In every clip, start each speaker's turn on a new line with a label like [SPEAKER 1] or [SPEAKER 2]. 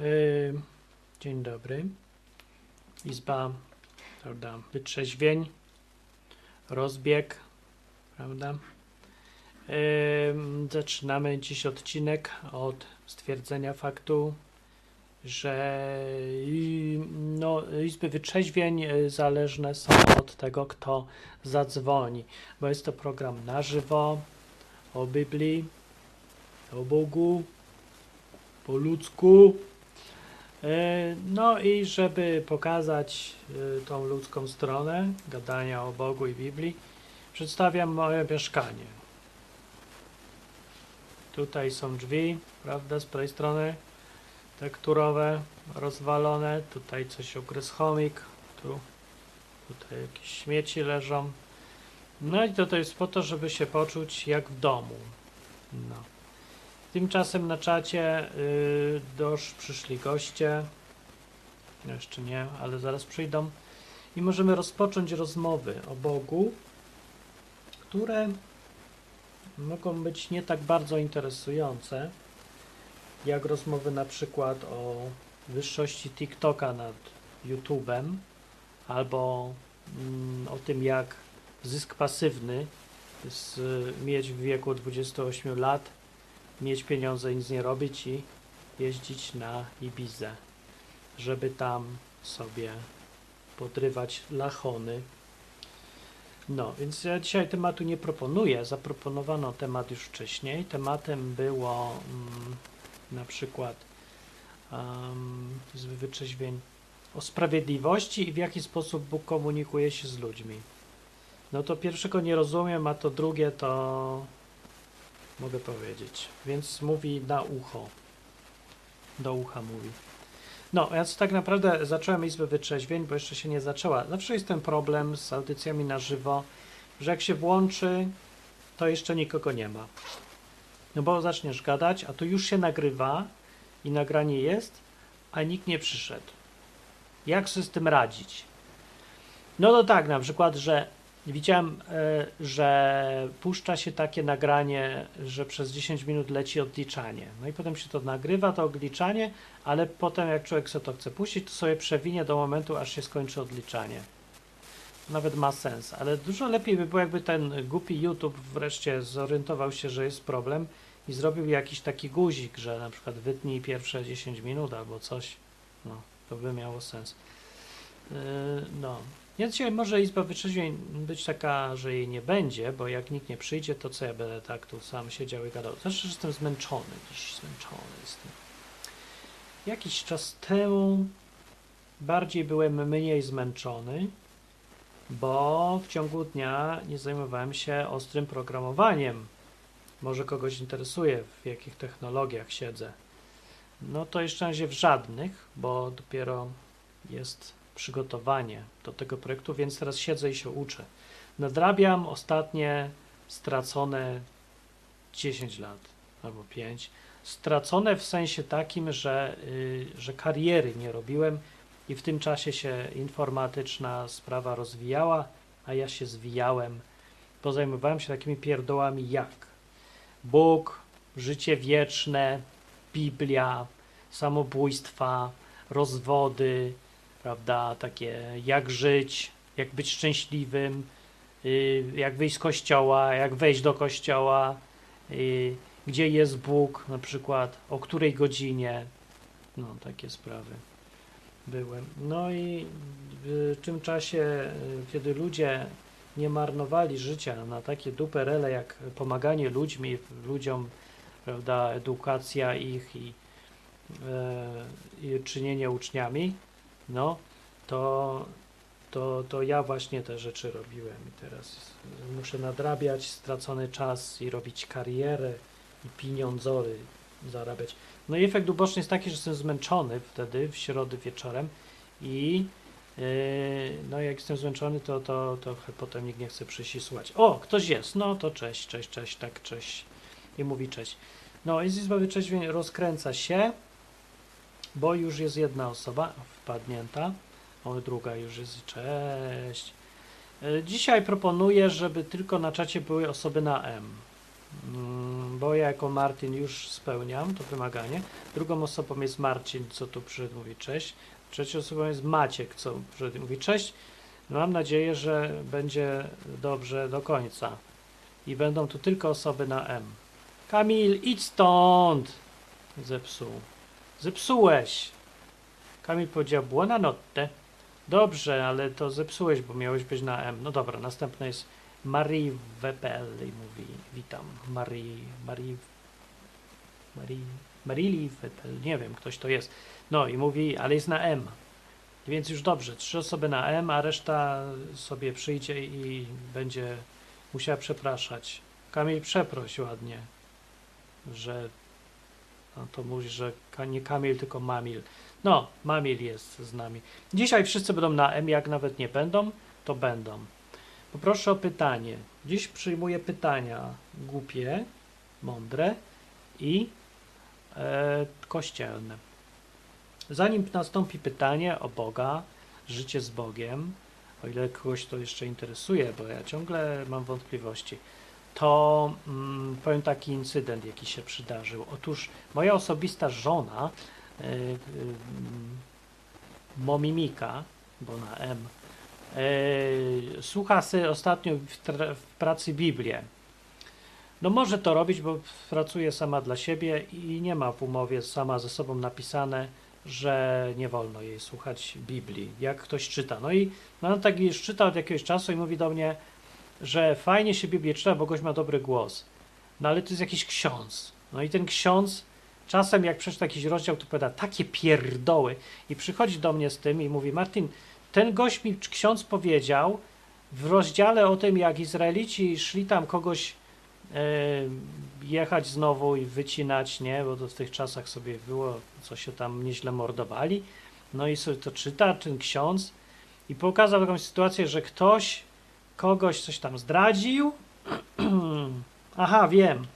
[SPEAKER 1] Yy, dzień dobry. Izba, prawda, wytrzeźwień, rozbieg, prawda. Yy, zaczynamy dziś odcinek od stwierdzenia faktu, że no, izby wytrzeźwień y, zależne są od tego, kto zadzwoni, bo jest to program na żywo, o Biblii, o Bogu, po ludzku. E, No i żeby pokazać e, tą ludzką stronę gadania o Bogu i Biblii, przedstawiam moje mieszkanie. Tutaj są drzwi, prawda, z tej strony tekturowe, rozwalone. Tutaj coś ugryzł chomik, tu, tutaj jakieś śmieci leżą. No i to, to jest po to, żeby się poczuć jak w domu. No. Tymczasem na czacie y, dosz przyszli goście. Jeszcze nie, ale zaraz przyjdą. I możemy rozpocząć rozmowy o Bogu, które mogą być nie tak bardzo interesujące, jak rozmowy na przykład o wyższości TikToka nad YouTube'em, albo mm, o tym, jak zysk pasywny z, mieć w wieku 28 lat mieć pieniądze, nic nie robić i jeździć na Ibizę, żeby tam sobie podrywać lachony. No, więc ja dzisiaj tematu nie proponuję. Zaproponowano temat już wcześniej. Tematem było mm, na przykład um, o sprawiedliwości i w jaki sposób Bóg komunikuje się z ludźmi. No to pierwszego nie rozumiem, a to drugie to mogę powiedzieć. Więc mówi na ucho. Do ucha mówi. No, ja tak naprawdę zacząłem Izbę Wytrzeźwień, bo jeszcze się nie zaczęła. Zawsze jest ten problem z audycjami na żywo, że jak się włączy, to jeszcze nikogo nie ma. No bo zaczniesz gadać, a to już się nagrywa i nagranie jest, a nikt nie przyszedł. Jak sobie z tym radzić? No to tak, na przykład, że Widziałem, e, że puszcza się takie nagranie, że przez 10 minut leci odliczanie. No i potem się to nagrywa, to odliczanie, ale potem jak człowiek sobie to chce puścić, to sobie przewinie do momentu, aż się skończy odliczanie. Nawet ma sens, ale dużo lepiej by było, jakby ten głupi YouTube wreszcie zorientował się, że jest problem i zrobił jakiś taki guzik, że na przykład wytnij pierwsze 10 minut albo coś. No, to by miało sens. Yy, no, ja dzisiaj może Izba Wytrzeźwień być taka, że jej nie będzie, bo jak nikt nie przyjdzie, to co ja będę tak tu sam siedział i gadał. Zresztą że jestem zmęczony, dziś zmęczony jestem. Jakiś czas temu bardziej byłem mniej zmęczony, bo w ciągu dnia nie zajmowałem się ostrym programowaniem. Może kogoś interesuje, w jakich technologiach siedzę. No to jeszcze na razie w żadnych, bo dopiero jest przygotowanie do tego projektu, więc teraz siedzę i się uczę. Nadrabiam ostatnie stracone 10 lat albo 5. Stracone w sensie takim, że, y, że kariery nie robiłem i w tym czasie się informatyczna sprawa rozwijała, a ja się zwijałem, bo zajmowałem się takimi pierdołami jak Bóg, życie wieczne, Biblia, samobójstwa, rozwody, prawda, takie jak żyć, jak być szczęśliwym, y, jak wyjść z kościoła, jak wejść do kościoła, y, gdzie jest Bóg, na przykład, o której godzinie, no takie sprawy byłem. No i w tym czasie, y, kiedy ludzie nie marnowali życia na takie duperele jak pomaganie ludźmi, ludziom, prawda, edukacja ich i, i czynienie uczniami, no, to, to, to ja właśnie te rzeczy robiłem i teraz muszę nadrabiać stracony czas i robić karierę i pieniądzory zarabiać. No i efekt uboczny jest taki, że jestem zmęczony wtedy w środę wieczorem i yy, no jak jestem zmęczony, to, to, to potem nikt nie chce słuchać. O, ktoś jest, no to cześć, cześć, cześć, tak, cześć. I mówi cześć. No i z Izba Wyczeźwień rozkręca się, bo już jest jedna osoba wpadnięta, o druga już jest, cześć. E, Dzisiaj proponuję, żeby tylko na czacie były osoby na M, Mm, bo ja jako Martin już spełniam to wymaganie. Drugą osobą jest Marcin, co tu przyszedł mówi cześć. Trzecią osobą jest Maciek, co przyszedł mówi cześć. Mam nadzieję, że będzie dobrze do końca. I będą tu tylko osoby na M. Kamil, idź stąd! Zepsuł. Zepsułeś! Kamil powiedział buonanotte. Dobrze, ale to zepsułeś, bo miałeś być na M. No dobra, następne jest Marie Wepel i mówi witam. Marie, Marie, Marie, Marili Wepel, nie wiem, ktoś to jest. No i mówi, ale jest na M. Więc już dobrze, trzy osoby na M, a reszta sobie przyjdzie i będzie musiała przepraszać. Kamil przeproś ładnie, że no to mówi, że nie Kamil, tylko Mamil. No, Mamil jest z nami. Dzisiaj wszyscy będą na M, jak nawet nie będą, to będą. Poproszę o pytanie. Dziś przyjmuję pytania głupie, mądre i e, kościelne. Zanim nastąpi pytanie o Boga, życie z Bogiem, o ile kogoś to jeszcze interesuje, bo ja ciągle mam wątpliwości, to mm, powiem taki incydent, jaki się przydarzył. Otóż moja osobista żona, y, y, Momimika, bo na M, y, słucha sobie ostatnio w, w pracy Biblię. No może to robić, bo pracuje sama dla siebie i nie ma w umowie sama ze sobą napisane, że nie wolno jej słuchać Biblii, jak ktoś czyta. No i no, on tak już czyta od jakiegoś czasu i mówi do mnie, że fajnie się Biblię czyta, bo gość ma dobry głos. No ale to jest jakiś ksiądz. No i ten ksiądz czasem jak przeczyta jakiś rozdział, to powiada takie pierdoły i przychodzi do mnie z tym i mówi Martin, ten gość mi ksiądz powiedział w rozdziale o tym, jak Izraelici szli tam kogoś e, jechać znowu i wycinać, nie, bo to w tych czasach sobie było, co się tam nieźle mordowali. No i sobie to czyta ten ksiądz i pokazał taką sytuację, że ktoś kogoś coś tam zdradził. Aha, wiem.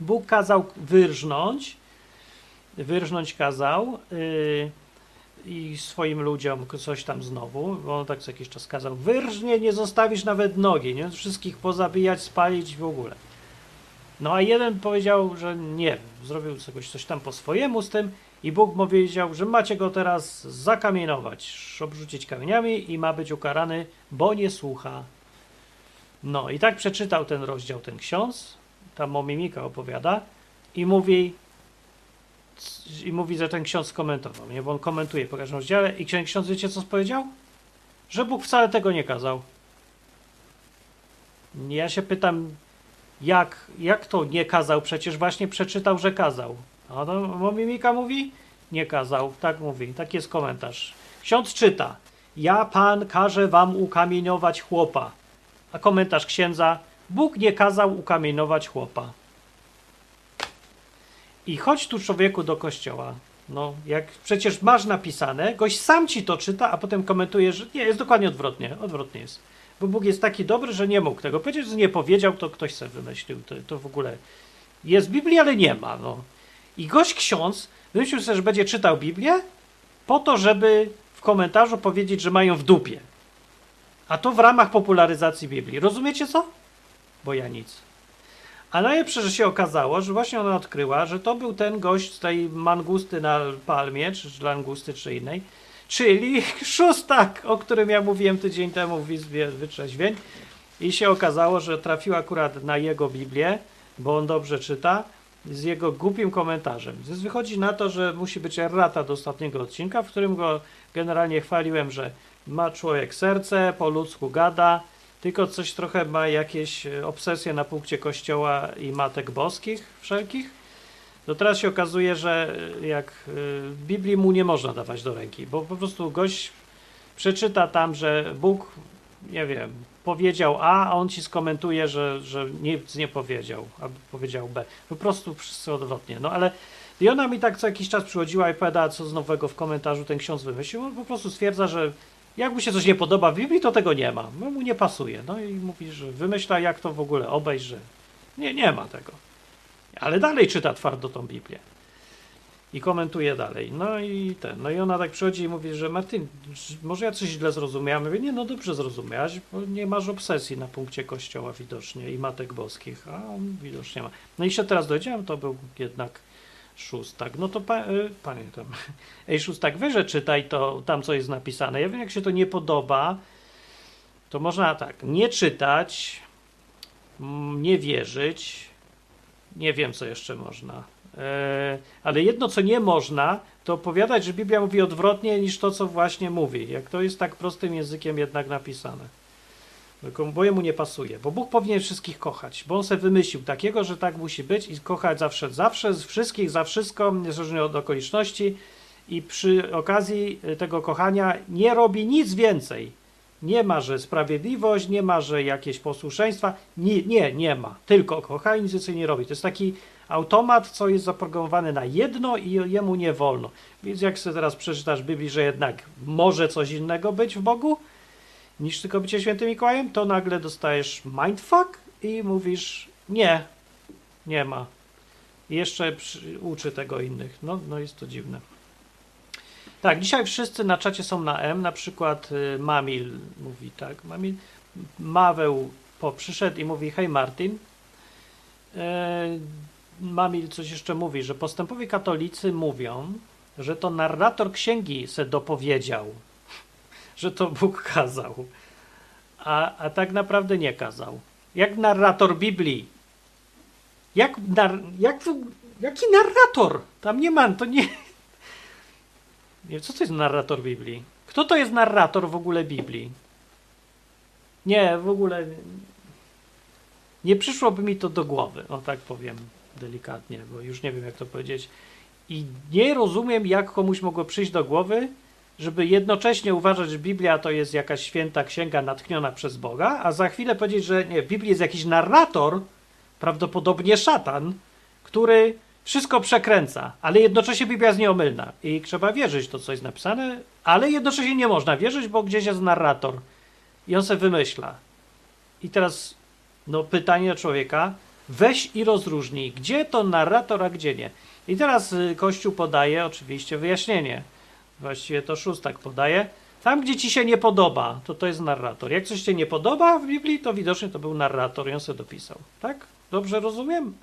[SPEAKER 1] Bóg kazał wyrżnąć, wyrżnąć kazał yy, i swoim ludziom coś tam znowu, bo on tak co jakiś czas kazał, wyrżnie, nie zostawisz nawet nogi, nie? Wszystkich pozabijać, spalić w ogóle. No a jeden powiedział, że nie, zrobił czegoś coś tam po swojemu z tym i Bóg mu powiedział, że macie go teraz zakamienować, obrzucić kamieniami i ma być ukarany, bo nie słucha. No i tak przeczytał ten rozdział ten ksiądz, tam Momimika opowiada i mówi i mówi, że ten ksiądz komentował, nie? Bo on komentuje po każdym rozdziale i ksiądz wiecie co powiedział? Że Bóg wcale tego nie kazał. Ja się pytam, jak, jak to nie kazał? Przecież właśnie przeczytał, że kazał. A to Momimika mówi? Nie kazał. Tak mówi. Tak jest komentarz. Ksiądz czyta. Ja, pan, każę wam ukamieniować chłopa. A komentarz księdza. Bóg nie kazał ukamienować chłopa. I chodź tu człowieku do kościoła. No, jak przecież masz napisane, gość sam ci to czyta, a potem komentuje, że nie, jest dokładnie odwrotnie. Odwrotnie jest. Bo Bóg jest taki dobry, że nie mógł tego powiedzieć, że nie powiedział, to ktoś sobie wymyślił. To, to w ogóle jest w Biblii, ale nie ma. No. I gość ksiądz wymyślił sobie, że będzie czytał Biblię po to, żeby w komentarzu powiedzieć, że mają w dupie. A to w ramach popularyzacji Biblii. Rozumiecie co? Bo ja nic. A najlepsze, że się okazało, że właśnie ona odkryła, że to był ten gość z tej mangusty na palmie, czy langusty, czy innej, czyli szóstak, o którym ja mówiłem tydzień temu w Izbie Wytrzeźwień. I się okazało, że trafiła akurat na jego Biblię, bo on dobrze czyta, z jego głupim komentarzem. Więc wychodzi na to, że musi być errata do ostatniego odcinka, w którym go generalnie chwaliłem, że ma człowiek serce, po ludzku gada, tylko coś trochę ma jakieś e, obsesje na punkcie kościoła i matek boskich wszelkich. To teraz się okazuje, że e, jak e, Biblii mu nie można dawać do ręki, bo po prostu gość przeczyta tam, że Bóg, nie wiem, powiedział A, a on ci skomentuje, że, że nic nie powiedział, albo powiedział B. Po prostu wszyscy odwrotnie. No ale i ona mi tak co jakiś czas przychodziła i opowiadała, co z nowego w komentarzu ten ksiądz wymyślił. On po prostu stwierdza, że jak mu się coś nie podoba w Biblii, to tego nie ma. No, mu nie pasuje. No i mówi, że wymyśla, jak to w ogóle obejść, że nie, nie ma tego. Ale dalej czyta twardo tą Biblię. I komentuje dalej. No i ten. No i ona tak przychodzi i mówi, że Martin, może ja coś źle zrozumiałem. Mówię, nie, no dobrze zrozumiałaś, bo nie masz obsesji na punkcie kościoła widocznie i matek boskich, a on widocznie ma. No i się teraz dowiedziałem, to był jednak szóstak. No to pa, y, pamiętam. Ej, szóstak, wyże czytaj to tam, co jest napisane. Ja wiem, jak się to nie podoba, to można tak, nie czytać, mm, nie wierzyć, nie wiem, co jeszcze można. E, ale jedno, co nie można, to opowiadać, że Biblia mówi odwrotnie niż to, co właśnie mówi. Jak to jest tak prostym językiem jednak napisane. Bo jemu nie pasuje, bo Bóg powinien wszystkich kochać, bo on sobie wymyślił takiego, że tak musi być i kochać zawsze, zawsze, z wszystkich, za wszystko, niezależnie od okoliczności i przy okazji tego kochania nie robi nic więcej. Nie ma, że sprawiedliwość, nie ma, że jakieś posłuszeństwa. Nie, nie, nie ma. Tylko kocha i nic więcej nie robi. To jest taki automat, co jest zaprogramowany na jedno i jemu nie wolno. Więc jak sobie teraz przeczytasz Biblii, że jednak może coś innego być w Bogu niż tylko bycie świętym Mikołajem, to nagle dostajesz mindfuck i mówisz nie, nie ma. I jeszcze przy, uczy tego innych. No, no jest to dziwne. Tak, dzisiaj wszyscy na czacie są na M, na przykład y, Mamil mówi tak, Mamil, Maweł po przyszedł i mówi hej Martin, e, Mamil coś jeszcze mówi, że postępowi katolicy mówią, że to narrator księgi se dopowiedział, że to Bóg kazał, a, a tak naprawdę nie kazał. Jak narrator Biblii. Jak, nar, jak, jaki narrator? Tam nie ma, to nie... nie. Co to jest narrator Biblii? Kto to jest narrator w ogóle Biblii? Nie, w ogóle nie przyszłoby mi to do głowy, o tak powiem delikatnie, bo już nie wiem jak to powiedzieć. I nie rozumiem, jak komuś mogło przyjść do głowy, żeby jednocześnie uważać, że Biblia to jest jakaś święta księga natchniona przez Boga, a za chwilę powiedzieć, że nie, w Biblii jest jakiś narrator, prawdopodobnie szatan, który wszystko przekręca, ale jednocześnie Biblia jest nieomylna i trzeba wierzyć to, co jest napisane, ale jednocześnie nie można wierzyć, bo gdzieś jest narrator i on sobie wymyśla. I teraz no, pytanie do człowieka, weź i rozróżnij, gdzie to narrator, a gdzie nie. I teraz y, Kościół podaje oczywiście wyjaśnienie. Właściwie to szóstak podaje. Tam, gdzie ci się nie podoba, to to jest narrator. Jak coś się nie podoba w Biblii, to widocznie to był narrator i on sobie dopisał. Tak? Dobrze rozumiem?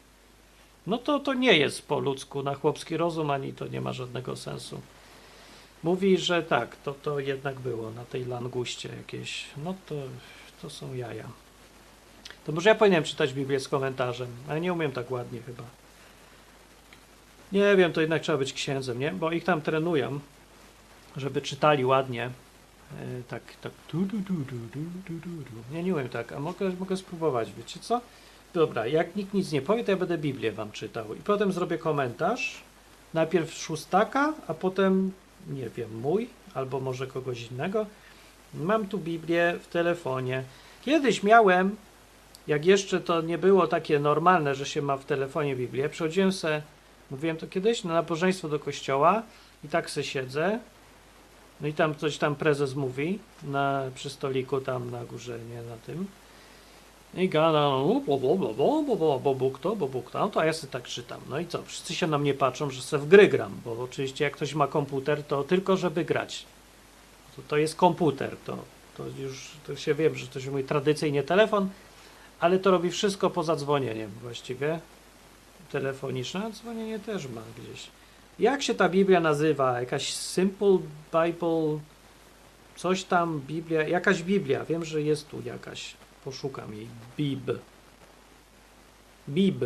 [SPEAKER 1] No to to nie jest po ludzku, na chłopski rozum, ani to nie ma żadnego sensu. Mówi, że tak, to, to jednak było na tej languście jakieś. No to, to są jaja. To może ja powinienem czytać Biblię z komentarzem, ale nie umiem tak ładnie chyba. Nie wiem, to jednak trzeba być księdzem, nie? Bo ich tam trenują, żeby czytali ładnie. Yy, tak, tak. Du, du, du, du, du, du, du, nie umiem tak, a mogę, mogę spróbować, wiecie co? Dobra, jak nikt nic nie powie, to ja będę Biblię wam czytał. I potem zrobię komentarz. Najpierw szóstaka, a potem, nie wiem, mój, albo może kogoś innego. Mam tu Biblię w telefonie. Kiedyś miałem jak jeszcze to nie było takie normalne, że się ma w telefonie Biblię, przychodziłem se, mówiłem to kiedyś, na nabożeństwo do kościoła i tak se siedzę, no i tam coś tam prezes mówi na, przy stoliku tam na górze, nie na tym. I gada, no, bo, bo, bo, bo, bo, bo, bo Bóg to, bo Bóg tam, to a ja sobie tak czytam. No i co, wszyscy się na mnie patrzą, że se w gry gram, bo oczywiście jak ktoś ma komputer, to tylko żeby grać. To, to jest komputer, to, to już to się wiem, że to się mówi tradycyjnie telefon, ale to robi wszystko poza dzwonieniem właściwie. Telefoniczne, a dzwonienie też ma gdzieś. Jak się ta Biblia nazywa? Jakaś Simple Bible, coś tam, Biblia, jakaś Biblia. Wiem, że jest tu jakaś. Poszukam jej. Bib. Bib.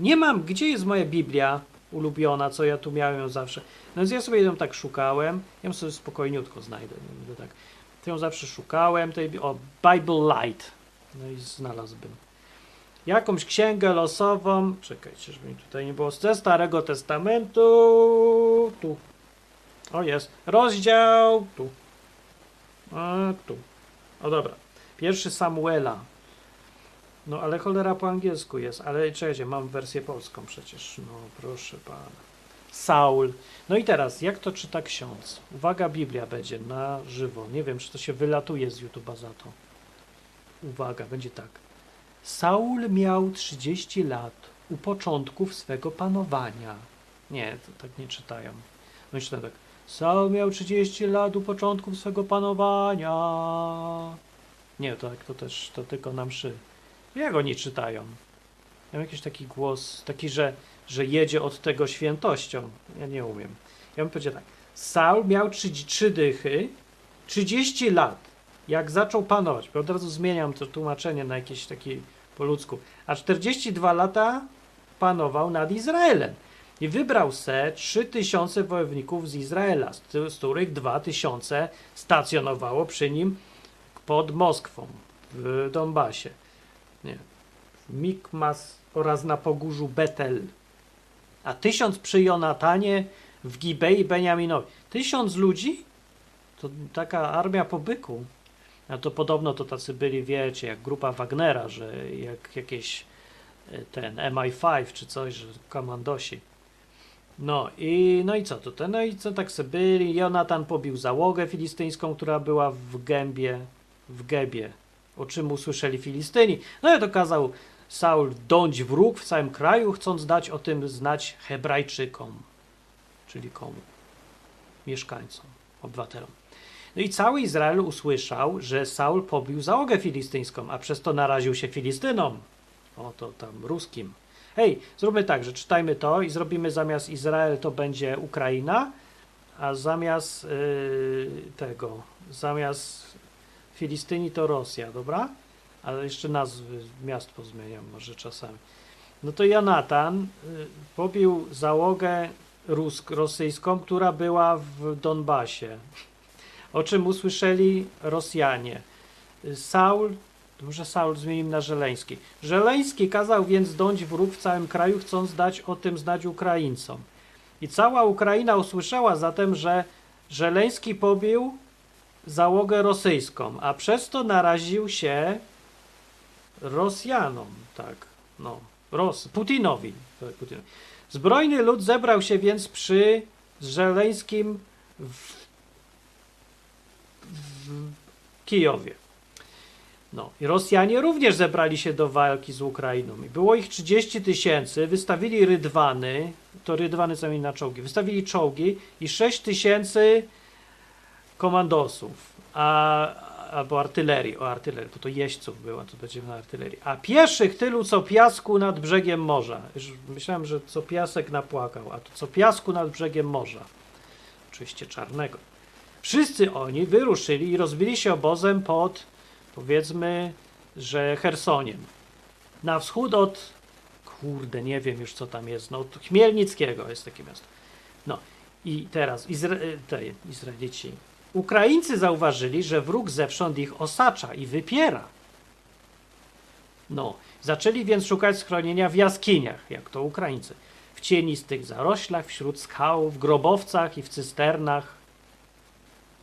[SPEAKER 1] Nie mam, gdzie jest moja Biblia ulubiona, co ja tu miałem ją zawsze. No więc ja sobie ją tak szukałem. Ja ją sobie spokojniutko znajdę. Nie tak. To ją zawsze szukałem. Tej, o, Bible Light no i znalazłbym. Jakąś księgę losową. Czekajcie, żeby mi tutaj nie było. Ze Starego Testamentu. Tu. O jest. Rozdział. Tu. A tu. O dobra. Pierwszy Samuela. No ale cholera po angielsku jest. Ale czekajcie, mam wersję polską przecież. No proszę pana. Saul. No i teraz, jak to czyta ksiądz? Uwaga, Biblia będzie na żywo. Nie wiem, czy to się wylatuje z YouTube'a za to uwaga, będzie tak. Saul miał 30 lat u początków swego panowania. Nie, to tak nie czytają. Czytają tak. Saul miał 30 lat u początków swego panowania. Nie, to, tak, to też, to tylko na mszy. Jak oni czytają? Mam jakiś taki głos, taki, że, że jedzie od tego świętością. Ja nie umiem. Ja bym powiedział tak. Saul miał trzy, trzy dychy, 30 lat, jak zaczął panować, bo od razu zmieniam to tłumaczenie na jakieś takie po ludzku, a 42 lata panował nad Izraelem. I wybrał se 3000 wojowników z Izraela, z, z których 2000 stacjonowało przy nim pod Moskwą, w Donbasie. Nie. W Mikmas oraz na pogórzu Betel. A tysiąc przy Jonatanie w Gibei Beniaminowi. Tysiąc ludzi? To taka armia po byku. A to podobno to tacy byli, wiecie, jak grupa Wagnera, że jak jakieś e, ten MI5 czy coś, że komandosi. No i, no i co to? No i co tak sobie byli? Jonatan pobił załogę filistyńską, która była w gębie, w Gebie, o czym usłyszeli Filistyni. No i to kazał Saul dąć wróg w całym kraju, chcąc dać o tym znać Hebrajczykom, czyli komu? Mieszkańcom, obywatelom. No i cały Izrael usłyszał, że Saul pobił załogę filistyńską, a przez to naraził się Filistynom. O, to tam ruskim. Hej, zróbmy tak, że czytajmy to i zrobimy zamiast Izrael to będzie Ukraina, a zamiast yy, tego, zamiast Filistyni to Rosja, dobra? Ale jeszcze nazwy miast pozmieniam może czasami. No to Jonatan y, pobił załogę rosyjską, która była w Donbasie o czym usłyszeli Rosjanie. Saul, może Saul zmienimy na Żeleński. Żeleński kazał więc dąć wróg w całym kraju, chcąc dać o tym znać Ukraińcom. I cała Ukraina usłyszała zatem, że Żeleński pobił załogę rosyjską, a przez to naraził się Rosjanom, tak, no, Ros Putinowi. tak, Putinowi. Zbrojny lud zebrał się więc przy Żeleńskim w w Kijowie. No i Rosjanie również zebrali się do walki z Ukrainą. I było ich 30 tysięcy, wystawili rydwany, to rydwany są na czołgi, wystawili czołgi i 6 tysięcy komandosów, a, albo artylerii, o artylerii, bo to jeźdźców było, to będziemy na artylerii. A pieszych tylu co piasku nad brzegiem morza. Już myślałem, że co piasek napłakał, a to co piasku nad brzegiem morza. Oczywiście czarnego. Wszyscy oni wyruszyli i rozbili się obozem pod, powiedzmy, że Chersoniem. Na wschód od, kurde, nie wiem już co tam jest, no od Chmielnickiego jest takie miasto. No i teraz Izra te, Izraelici, Ukraińcy zauważyli, że wróg zewsząd ich osacza i wypiera. No, zaczęli więc szukać schronienia w jaskiniach, jak to Ukraińcy, w cienistych zaroślach, wśród skał, w grobowcach i w cysternach,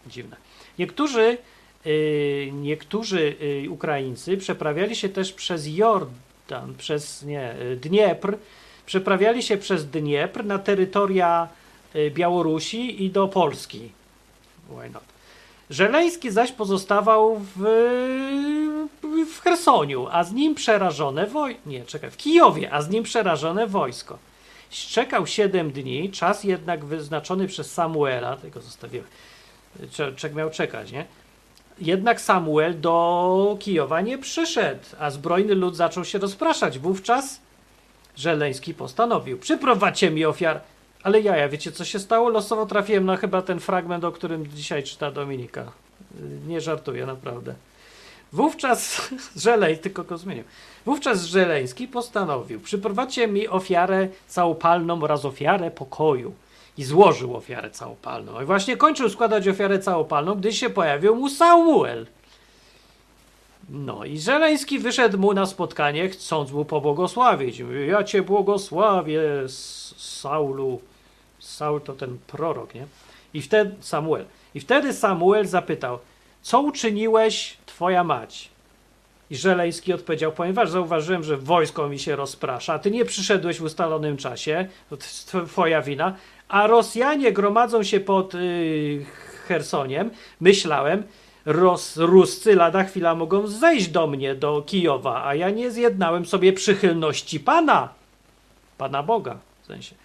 [SPEAKER 1] dziwne. Niektórzy, yy, niektórzy yy, Ukraińcy przeprawiali się też przez Jordan, przez nie, yy, Dniepr, przeprawiali się przez Dniepr na terytoria Białorusi i do Polski. Why not? Żeleński zaś pozostawał w, w Chersoniu, a z nim przerażone wojsko. Nie, czekaj, w Kijowie, a z nim przerażone wojsko. Czekał 7 dni, czas jednak wyznaczony przez Samuela, tego zostawiłem Czek miał czekać, nie? Jednak Samuel do Kijowa nie przyszedł, a zbrojny lud zaczął się rozpraszać. Wówczas Żeleński postanowił: Przyprowadźcie mi ofiar. Ale ja, ja wiecie co się stało? Losowo trafiłem na chyba ten fragment, o którym dzisiaj czyta Dominika. Nie żartuję, naprawdę. Wówczas Żelej, tylko go zmienił. Wówczas Żeleński postanowił: Przyprowadźcie mi ofiarę całopalną oraz ofiarę pokoju i złożył ofiarę całopalną. I właśnie kończył składać ofiarę całopalną, gdy się pojawił mu Samuel. No i Żeleński wyszedł mu na spotkanie, chcąc mu pobłogosławić. Mówi, ja cię błogosławię, Saulu. Saul to ten prorok, nie? I wtedy Samuel. I wtedy Samuel zapytał, co uczyniłeś twoja mać? I Żeleński odpowiedział, ponieważ zauważyłem, że wojsko mi się rozprasza, a ty nie przyszedłeś w ustalonym czasie, to twoja wina, a Rosjanie gromadzą się pod yy, Chersoniem, myślałem, Ros, Ruscy lada chwila mogą zejść do mnie, do Kijowa, a ja nie zjednałem sobie przychylności Pana, Pana Boga w sensie.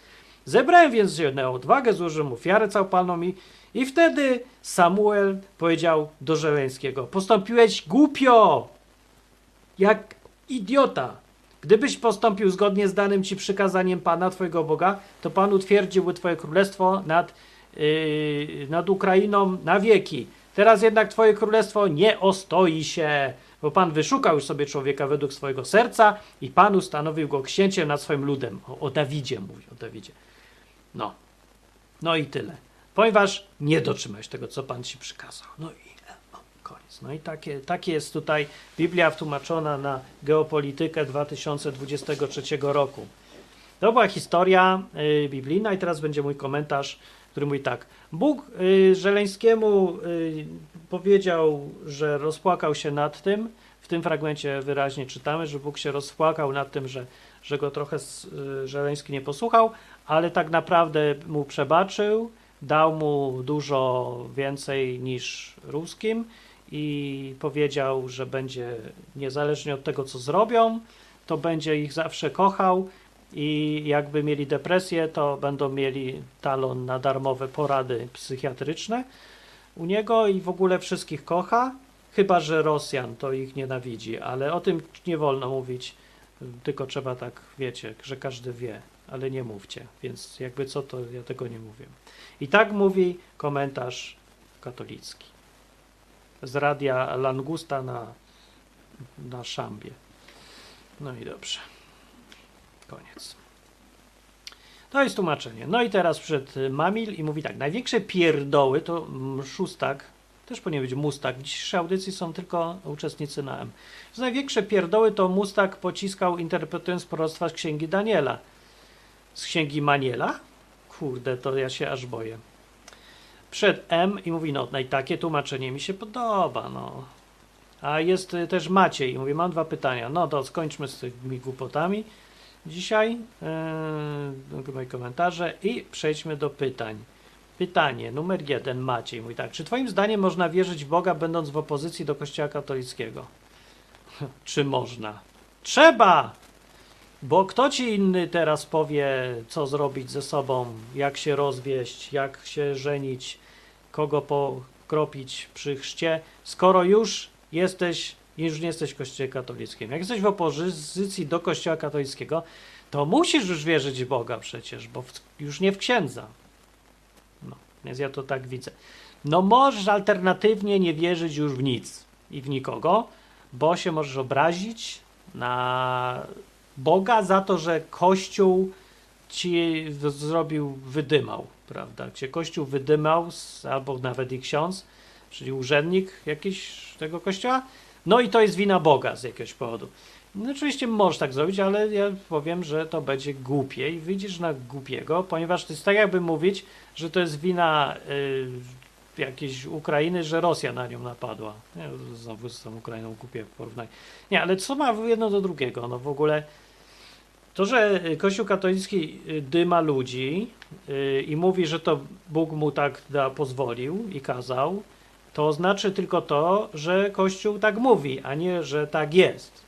[SPEAKER 1] Zebrałem więc na odwagę, złożyłem ofiarę całopalną i, i wtedy Samuel powiedział do Żeleńskiego, postąpiłeś głupio, jak idiota. Gdybyś postąpił zgodnie z danym ci przykazaniem Pana, Twojego Boga, to Pan utwierdziłby Twoje królestwo nad, yy, nad Ukrainą na wieki. Teraz jednak Twoje królestwo nie ostoi się, bo Pan wyszukał już sobie człowieka według swojego serca i Pan ustanowił go księciem nad swoim ludem. O, o Dawidzie mówi, o Dawidzie. No. No i tyle. Ponieważ nie dotrzymałeś tego, co Pan ci przykazał. No i koniec. No i takie, takie jest tutaj Biblia wtłumaczona na geopolitykę 2023 roku. To była historia y, biblijna i teraz będzie mój komentarz, który mówi tak. Bóg y, Żeleńskiemu y, powiedział, że rozpłakał się nad tym. W tym fragmencie wyraźnie czytamy, że Bóg się rozpłakał nad tym, że, że go trochę Żeleński nie posłuchał, ale tak naprawdę mu przebaczył, dał mu dużo więcej niż ruskim i powiedział, że będzie niezależnie od tego, co zrobią, to będzie ich zawsze kochał i jakby mieli depresję, to będą mieli talon na darmowe porady psychiatryczne u niego i w ogóle wszystkich kocha, chyba że Rosjan to ich nienawidzi, ale o tym nie wolno mówić, tylko trzeba tak, wiecie, że każdy wie, ale nie mówcie, więc jakby co, to ja tego nie mówię. I tak mówi komentarz katolicki z radia Langusta na, na Szambie. No i dobrze. Koniec. To jest tłumaczenie. No i teraz przed Mamil i mówi tak. Największe pierdoły to szóstak, też powinien być mustak. W dzisiejszej audycji są tylko uczestnicy na M. Z największe pierdoły to mustak pociskał interpretując proroctwa z księgi Daniela. Z księgi Maniela? Kurde, to ja się aż boję. Przed M i mówi, no, i takie tłumaczenie mi się podoba, no. A jest y, też Maciej i mówi, mam dwa pytania. No to skończmy z tymi głupotami dzisiaj, yy, moje komentarze i przejdźmy do pytań. Pytanie numer jeden, Maciej mówi tak, czy twoim zdaniem można wierzyć w Boga będąc w opozycji do kościoła katolickiego? czy można? Trzeba! Bo kto ci inny teraz powie, co zrobić ze sobą, jak się rozwieść, jak się żenić, kogo pokropić przy chrzcie, skoro już jesteś, już nie jesteś w kościele katolickim. Jak jesteś w opozycji do kościoła katolickiego, to musisz już wierzyć w Boga przecież, bo w, już nie w księdza. No, więc ja to tak widzę. No możesz alternatywnie nie wierzyć już w nic i w nikogo, bo się możesz obrazić na Boga za to, że Kościół ci zrobił, wydymał, prawda? Cię Kościół wydymał, albo nawet i ksiądz, czyli urzędnik jakiś tego Kościoła, no i to jest wina Boga z jakiegoś powodu. No oczywiście możesz tak zrobić, ale ja powiem, że to będzie głupie i wyjdziesz na głupiego, ponieważ to jest tak jakby mówić, że to jest wina y, jakiejś Ukrainy, że Rosja na nią napadła. Nie, znowu z tą Ukrainą głupie porównanie. Nie, ale co ma jedno do drugiego? No w ogóle to, że Kościół katolicki dyma ludzi yy, i mówi, że to Bóg mu tak da, pozwolił i kazał, to znaczy tylko to, że Kościół tak mówi, a nie, że tak jest.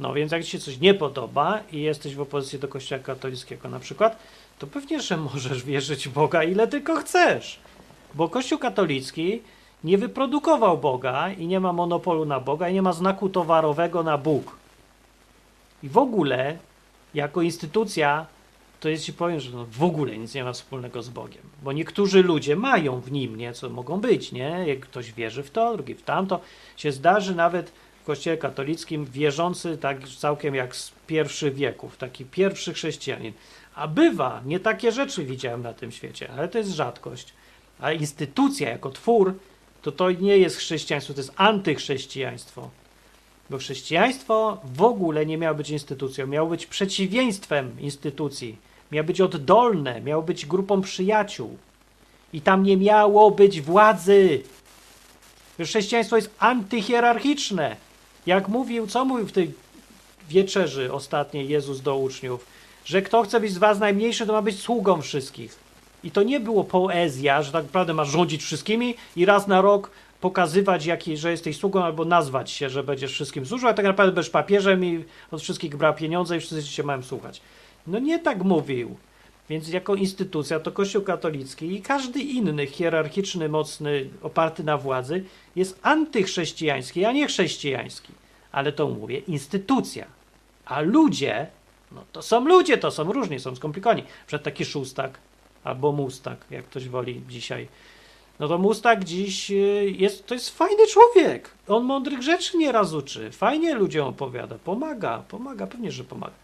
[SPEAKER 1] No więc jak ci się coś nie podoba i jesteś w opozycji do Kościoła katolickiego na przykład, to pewnie, że możesz wierzyć w Boga ile tylko chcesz. Bo Kościół katolicki nie wyprodukował Boga i nie ma monopolu na Boga i nie ma znaku towarowego na Bóg. I w ogóle jako instytucja, to jest ci powiem, że no w ogóle nic nie ma wspólnego z Bogiem. Bo niektórzy ludzie mają w nim nieco, mogą być, nie? Jak ktoś wierzy w to, drugi w tamto. Się zdarzy nawet w kościele katolickim wierzący tak całkiem jak z pierwszych wieków, taki pierwszy chrześcijanin. A bywa, nie takie rzeczy widziałem na tym świecie, ale to jest rzadkość. A instytucja jako twór, to to nie jest chrześcijaństwo, to jest antychrześcijaństwo. Bo chrześcijaństwo w ogóle nie miało być instytucją, miało być przeciwieństwem instytucji, miało być oddolne, miało być grupą przyjaciół. I tam nie miało być władzy. Chrześcijaństwo jest antyhierarchiczne. Jak mówił, co mówił w tej wieczerzy ostatniej Jezus do uczniów, że kto chce być z was najmniejszy, to ma być sługą wszystkich. I to nie było poezja, że tak naprawdę masz rządzić wszystkimi i raz na rok pokazywać, jaki, że jesteś sługą, albo nazwać się, że będziesz wszystkim służył, a tak naprawdę będziesz papieżem i od wszystkich brał pieniądze i wszyscy cię mają słuchać. No nie tak mówił. Więc jako instytucja to Kościół katolicki i każdy inny hierarchiczny, mocny, oparty na władzy jest antychrześcijański, a nie chrześcijański. Ale to mówię, instytucja. A ludzie, no to są ludzie, to są różni, są skomplikowani. Przed taki szóstak albo mustak, jak ktoś woli dzisiaj. No to mustak dziś y, jest, to jest fajny człowiek. On mądrych rzeczy nieraz uczy. Fajnie ludziom opowiada, pomaga, pomaga, pewnie, że pomaga.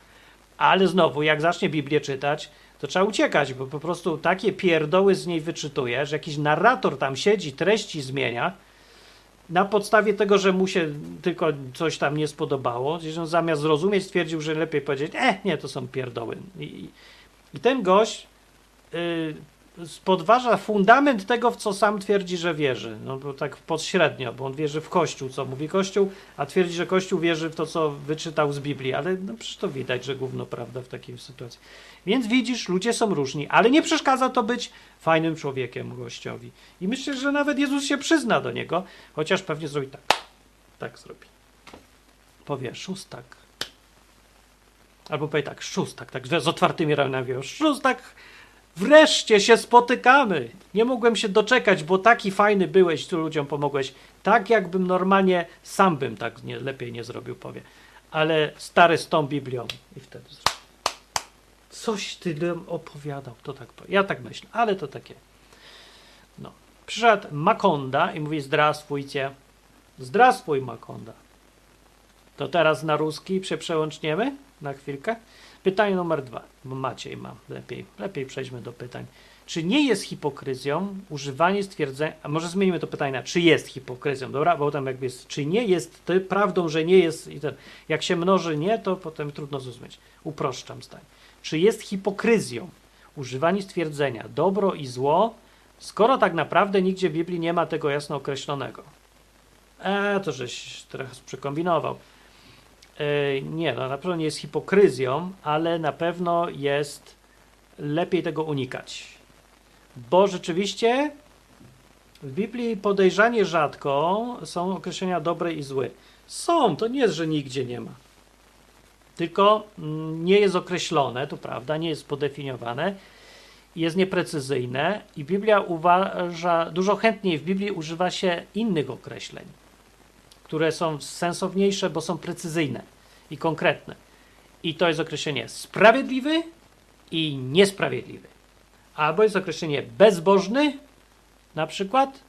[SPEAKER 1] Ale znowu, jak zacznie Biblię czytać, to trzeba uciekać, bo po prostu takie pierdoły z niej wyczytuje, że jakiś narrator tam siedzi, treści zmienia, na podstawie tego, że mu się tylko coś tam nie spodobało, gdzieś on zamiast zrozumieć stwierdził, że lepiej powiedzieć, e, nie, to są pierdoły. I, i ten gość y, podważa fundament tego, w co sam twierdzi, że wierzy. No bo tak podśrednio, bo on wierzy w Kościół, co mówi Kościół, a twierdzi, że Kościół wierzy w to, co wyczytał z Biblii, ale no przecież to widać, że gówno prawda w takiej sytuacji. Więc widzisz, ludzie są różni, ale nie przeszkadza to być fajnym człowiekiem gościowi. I myślę, że nawet Jezus się przyzna do niego, chociaż pewnie zrobi tak. Tak zrobi. Powie szóstak. Albo powie tak, szóstak, tak z otwartymi ramionami. Szóstak, wreszcie się spotykamy. Nie mogłem się doczekać, bo taki fajny byłeś, tu ludziom pomogłeś. Tak jakbym normalnie sam bym tak nie, lepiej nie zrobił, powie. Ale stary z tą Biblią. I wtedy. Coś ty opowiadał, to tak. Ja tak myślę, ale to takie. No. Przyszedł Makonda i mówi zdrastwujcie. Zdrastwuj Makonda. To teraz na ruski się przełączniemy na chwilkę. Pytanie numer dwa, bo Maciej ma lepiej. Lepiej przejdźmy do pytań. Czy nie jest hipokryzją używanie stwierdzenia, a może zmienimy to pytanie na czy jest hipokryzją, dobra, bo tam jakby jest, czy nie jest to prawdą, że nie jest, i ten, jak się mnoży nie, to potem trudno zrozumieć. Uproszczam zdanie. Czy jest hipokryzją używanie stwierdzenia dobro i zło, skoro tak naprawdę nigdzie w Biblii nie ma tego jasno określonego? E, to żeś trochę przekombinował. E, nie, no na pewno nie jest hipokryzją, ale na pewno jest lepiej tego unikać. Bo rzeczywiście w Biblii podejrzanie rzadko są określenia dobre i złe. Są, to nie jest, że nigdzie nie ma tylko mm, nie jest określone, to prawda, nie jest podefiniowane, jest nieprecyzyjne i Biblia uważa, dużo chętniej w Biblii używa się innych określeń, które są sensowniejsze, bo są precyzyjne i konkretne. I to jest określenie sprawiedliwy i niesprawiedliwy. Albo jest określenie bezbożny, na przykład,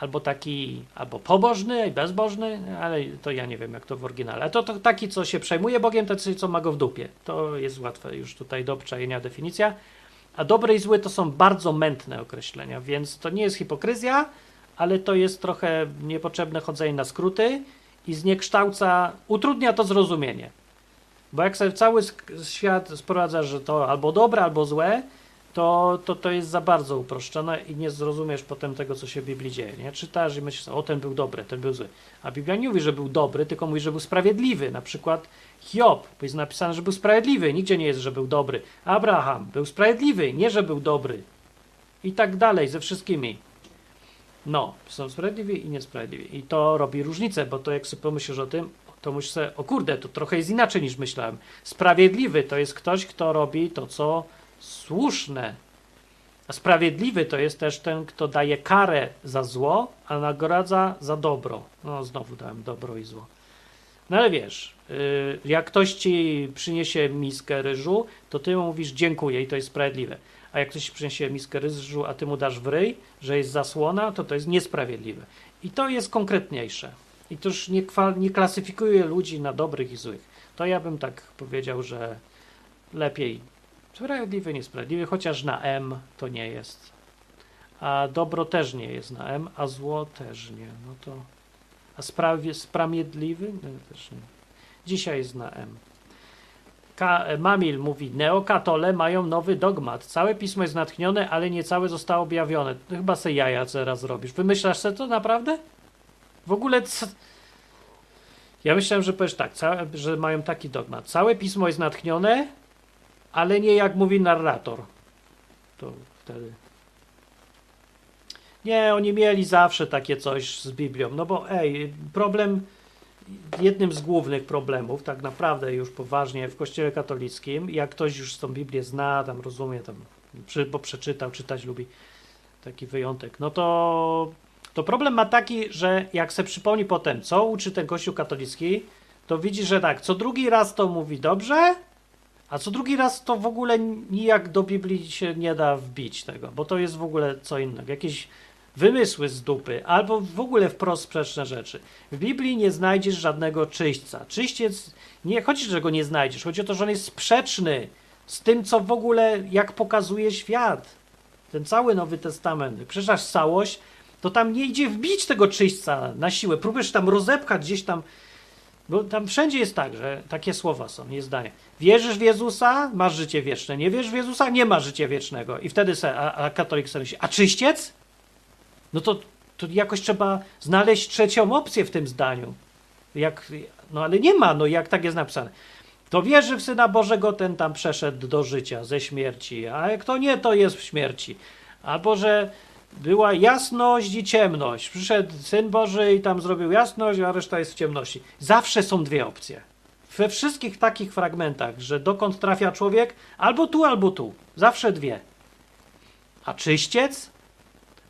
[SPEAKER 1] albo taki, albo pobożny i bezbożny, ale to ja nie wiem, jak to w oryginale. To, to taki, co się przejmuje Bogiem, tacy, co ma go w dupie. To jest łatwe już tutaj do obczajenia definicja. A dobry i zły to są bardzo mętne określenia, więc to nie jest hipokryzja, ale to jest trochę niepotrzebne chodzenie na skróty i zniekształca, utrudnia to zrozumienie. Bo jak sobie cały świat sprowadza, że to albo dobre, albo złe, to, to to jest za bardzo uproszczone i nie zrozumiesz potem tego, co się w Biblii dzieje. Nie? Czytasz i myślisz, o ten był dobry, ten był zły. A Biblia nie mówi, że był dobry, tylko mówi, że był sprawiedliwy. Na przykład Hiob, bo jest napisane, że był sprawiedliwy, nigdzie nie jest, że był dobry. Abraham był sprawiedliwy, nie, że był dobry. I tak dalej, ze wszystkimi. No, są sprawiedliwi i niesprawiedliwi. I to robi różnicę, bo to jak sobie pomyślisz o tym, to myślisz sobie, o kurde, to trochę jest inaczej niż myślałem. Sprawiedliwy to jest ktoś, kto robi to, co słuszne. A sprawiedliwy to jest też ten, kto daje karę za zło, a nagradza za dobro. No, znowu dałem dobro i zło. No ale wiesz, y, jak ktoś ci przyniesie miskę ryżu, to ty mu mówisz dziękuję i to jest sprawiedliwe. A jak ktoś przyniesie miskę ryżu, a ty mu dasz w ryj, że jest zasłona, to to jest niesprawiedliwe. I to jest konkretniejsze. I to już nie, nie klasyfikuje ludzi na dobrych i złych. To ja bym tak powiedział, że lepiej Sprawiedliwy, niesprawiedliwy, chociaż na M to nie jest. A dobro też nie jest na M, a zło też nie. No to. A sprawie, sprawiedliwy? No, też nie. Dzisiaj jest na M. Ka Mamil mówi, neokatole mają nowy dogmat. Całe pismo jest natchnione, ale nie całe zostało objawione. To chyba se jaja teraz robisz. Wymyślasz sobie to naprawdę? W ogóle... Ja myślałem, że powiesz tak, że mają taki dogmat. Całe pismo jest natchnione, ale nie jak mówi narrator. To wtedy. Nie, oni mieli zawsze takie coś z Biblią, no bo ej, problem jednym z głównych problemów, tak naprawdę już poważnie w Kościele katolickim, jak ktoś już tą Biblię zna, tam rozumie, tam, bo przeczytał, czytać lubi, taki wyjątek, no to, to problem ma taki, że jak se przypomni potem, co uczy ten Kościół katolicki, to widzi, że tak, co drugi raz to mówi dobrze, a co drugi raz to w ogóle nijak do Biblii się nie da wbić tego, bo to jest w ogóle co innego. Jakieś wymysły z dupy, albo w ogóle wprost sprzeczne rzeczy. W Biblii nie znajdziesz żadnego czyśćca. Czyściec, nie chodzi, że go nie znajdziesz, chodzi o to, że on jest sprzeczny z tym, co w ogóle, jak pokazuje świat. Ten cały Nowy Testament. Jak przeczytasz całość, to tam nie idzie wbić tego czyśćca na siłę. Próbujesz tam rozepchać gdzieś tam, bo tam wszędzie jest tak, że takie słowa są, nie zdanie. Wierzysz w Jezusa, masz życie wieczne. Nie wierzysz w Jezusa, nie masz życia wiecznego. I wtedy se, a, a katolik sobie myśli, a czyściec? No to, to jakoś trzeba znaleźć trzecią opcję w tym zdaniu. Jak, no ale nie ma, no jak tak jest napisane. To wierzy w Syna Bożego, ten tam przeszedł do życia ze śmierci, a kto nie, to jest w śmierci. Albo, że była jasność i ciemność. Przyszedł Syn Boży i tam zrobił jasność, a reszta jest w ciemności. Zawsze są dwie opcje. We wszystkich takich fragmentach, że dokąd trafia człowiek, albo tu, albo tu. Zawsze dwie. A czyściec?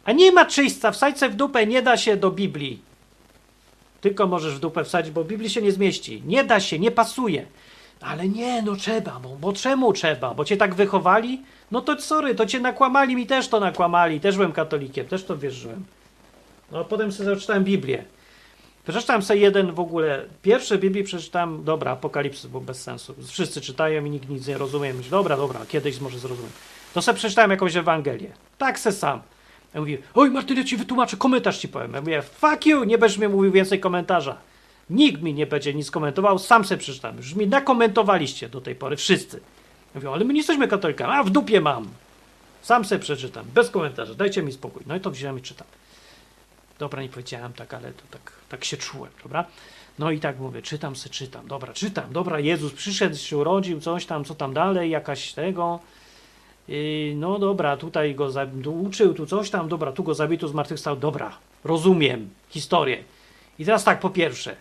[SPEAKER 1] A nie ma czyśćca, wsadź w dupę, nie da się do Biblii. Tylko możesz w dupę wsadzić, bo Biblii się nie zmieści. Nie da się, nie pasuje. Ale nie, no trzeba, bo, bo czemu trzeba? Bo cię tak wychowali? No to sorry, to cię nakłamali, mi też to nakłamali. Też byłem katolikiem, też to wierzyłem. No potem sobie przeczytałem Biblię. Przeczytałem sobie jeden w ogóle, pierwsze Biblii przeczytałem, dobra, Apokalipsy, bo bez sensu. Wszyscy czytają i nikt nic nie rozumie. Myślę, dobra, dobra, kiedyś może zrozumiem. To sobie przeczytałem jakąś Ewangelię. Tak se sam. Ja mówię, oj Martyn, ja ci wytłumaczę, komentarz ci powiem. Ja mówię, fuck you, nie będziesz mi mówił więcej komentarza. Nikt mi nie będzie nic komentował, sam se przeczytam. Już mi nakomentowaliście do tej pory, wszyscy. Ja mówię, ale my nie jesteśmy katolikami, a w dupie mam. Sam se przeczytam, bez komentarza, dajcie mi spokój. No i to wziąłem i czytam. Dobra, nie powiedziałem tak, ale to tak, tak się czułem, dobra? No i tak mówię, czytam se, czytam, dobra, czytam, dobra, Jezus przyszedł, się urodził, coś tam, co tam dalej, jakaś tego, no dobra, tutaj go uczył, tu coś tam, dobra, tu go zabito, zmartwychwstał, dobra, rozumiem historię. I teraz tak, po pierwsze,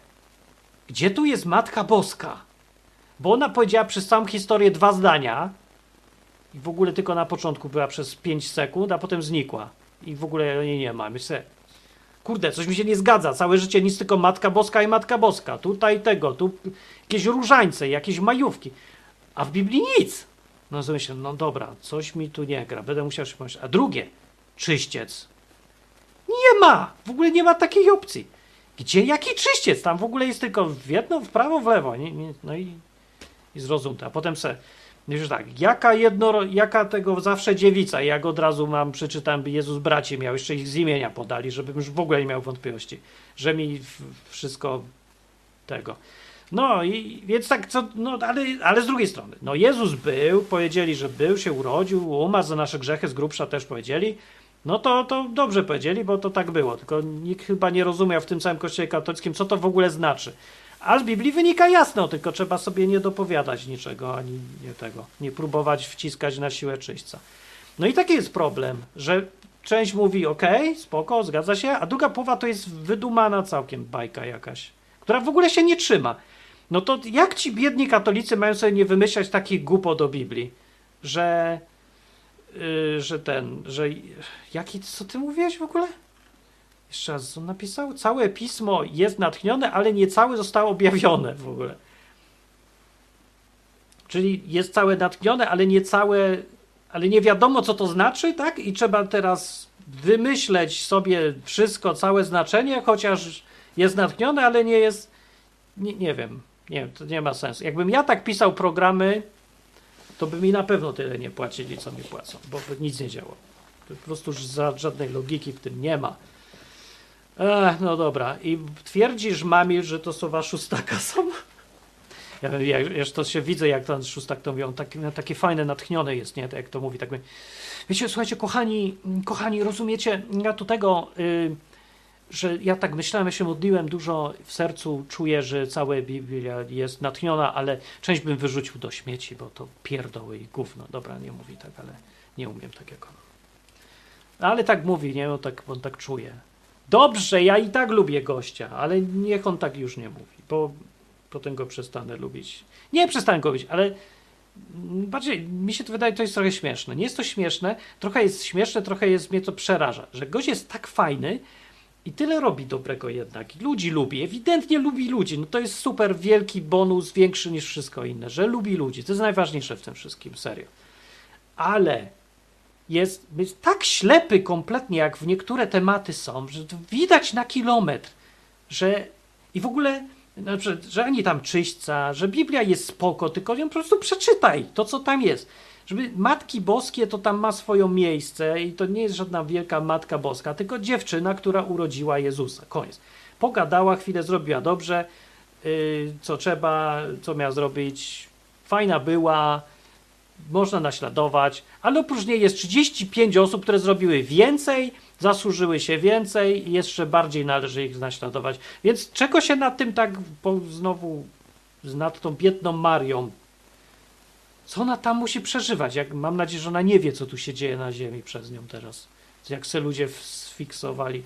[SPEAKER 1] gdzie tu jest Matka Boska? Bo ona powiedziała przez całą historię dwa zdania i w ogóle tylko na początku była przez 5 sekund, a potem znikła. I w ogóle jej nie ma. Myślę, kurde, coś mi się nie zgadza. Całe życie nic tylko Matka Boska i Matka Boska. Tutaj tego, tu jakieś różańce, jakieś majówki. A w Biblii nic. No to myślę, no dobra, coś mi tu nie gra, będę musiał pomyśleć. A drugie, czyściec. Nie ma! W ogóle nie ma takiej opcji. Gdzie jaki czyściec? Tam w ogóle jest tylko w jedno, w prawo, w lewo. Nie, nie, no i, i zrozumte. A potem se, już tak, jaka jedno, jaka tego zawsze dziewica, jak od razu mam, przeczytam, by Jezus bracie miał, jeszcze ich z imienia podali, żebym już w ogóle nie miał wątpliwości, że mi wszystko tego. No i więc tak, co, no, ale, ale z drugiej strony, no Jezus był, powiedzieli, że był, się urodził, umarł za nasze grzechy, z grubsza też powiedzieli, no to, to dobrze powiedzieli, bo to tak było, tylko nikt chyba nie rozumiał w tym całym kościele katolickim, co to w ogóle znaczy. A z Biblii wynika jasno, tylko trzeba sobie nie dopowiadać niczego, ani nie tego, nie próbować wciskać na siłę czyśćca. No i taki jest problem, że część mówi ok, spoko, zgadza się, a druga połowa to jest wydumana całkiem bajka jakaś, która w ogóle się nie trzyma. No to jak ci biedni katolicy mają sobie nie wymyślać takich głupot do Biblii, że, yy, że ten, że jaki, co ty mówiłeś w ogóle? Jeszcze raz, co napisał? Całe pismo jest natchnione, ale nie całe zostało objawione w ogóle. Czyli jest całe natchnione, ale nie całe, ale nie wiadomo, co to znaczy, tak? I trzeba teraz wymyśleć sobie wszystko, całe znaczenie, chociaż jest natchnione, ale nie jest, nie, nie wiem. Nie, to nie ma sensu. Jakbym ja tak pisał programy, to by mi na pewno tyle nie płacili, co mi płacą, bo nic nie działo. Po prostu żadnej logiki w tym nie ma. Ech, no dobra. I twierdzisz mamie, że to słowa szóstaka są? Ja, ja to się widzę, jak ten szóstak to mówią, tak, no, takie fajne, natchnione jest, nie? Tak jak to mówi, tak Wiecie, słuchajcie, kochani, kochani, rozumiecie, ja tu tego... Yy, że ja tak myślałem, ja się modliłem dużo w sercu, czuję, że cała Biblia jest natchniona, ale część bym wyrzucił do śmieci, bo to pierdoły i gówno. Dobra, nie mówi tak, ale nie umiem tak jak on. Ale tak mówi, nie? On tak, on tak czuje. Dobrze, ja i tak lubię gościa, ale niech on tak już nie mówi, bo potem go przestanę lubić. Nie przestanę go lubić, ale bardziej mi się to wydaje, to jest trochę śmieszne. Nie jest to śmieszne, trochę jest śmieszne, trochę jest mnie to przeraża, że gość jest tak fajny i tyle robi dobrego jednak. Ludzi lubi, ewidentnie lubi ludzi. No to jest super wielki bonus, większy niż wszystko inne, że lubi ludzi. To jest najważniejsze w tym wszystkim, serio. Ale jest, jest tak ślepy kompletnie, jak w niektóre tematy są, że widać na kilometr, że i w ogóle znaczy, że ani tam czyśćca, że Biblia jest spoko, tylko ją po prostu przeczytaj to, co tam jest. Żeby Matki Boskie to tam ma swoje miejsce i to nie jest żadna wielka Matka Boska, tylko dziewczyna, która urodziła Jezusa. Koniec. Pogadała, chwilę zrobiła dobrze, yy, co trzeba, co miała zrobić. Fajna była, można naśladować, ale oprócz niej jest 35 osób, które zrobiły więcej, zasłużyły się więcej i jeszcze bardziej należy ich naśladować. Więc czego się nad tym tak po, znowu, nad tą biedną Marią, co ona tam musi przeżywać? Jak, mam nadzieję, że ona nie wie, co tu się dzieje na ziemi przez nią teraz. Jak se ludzie sfiksowali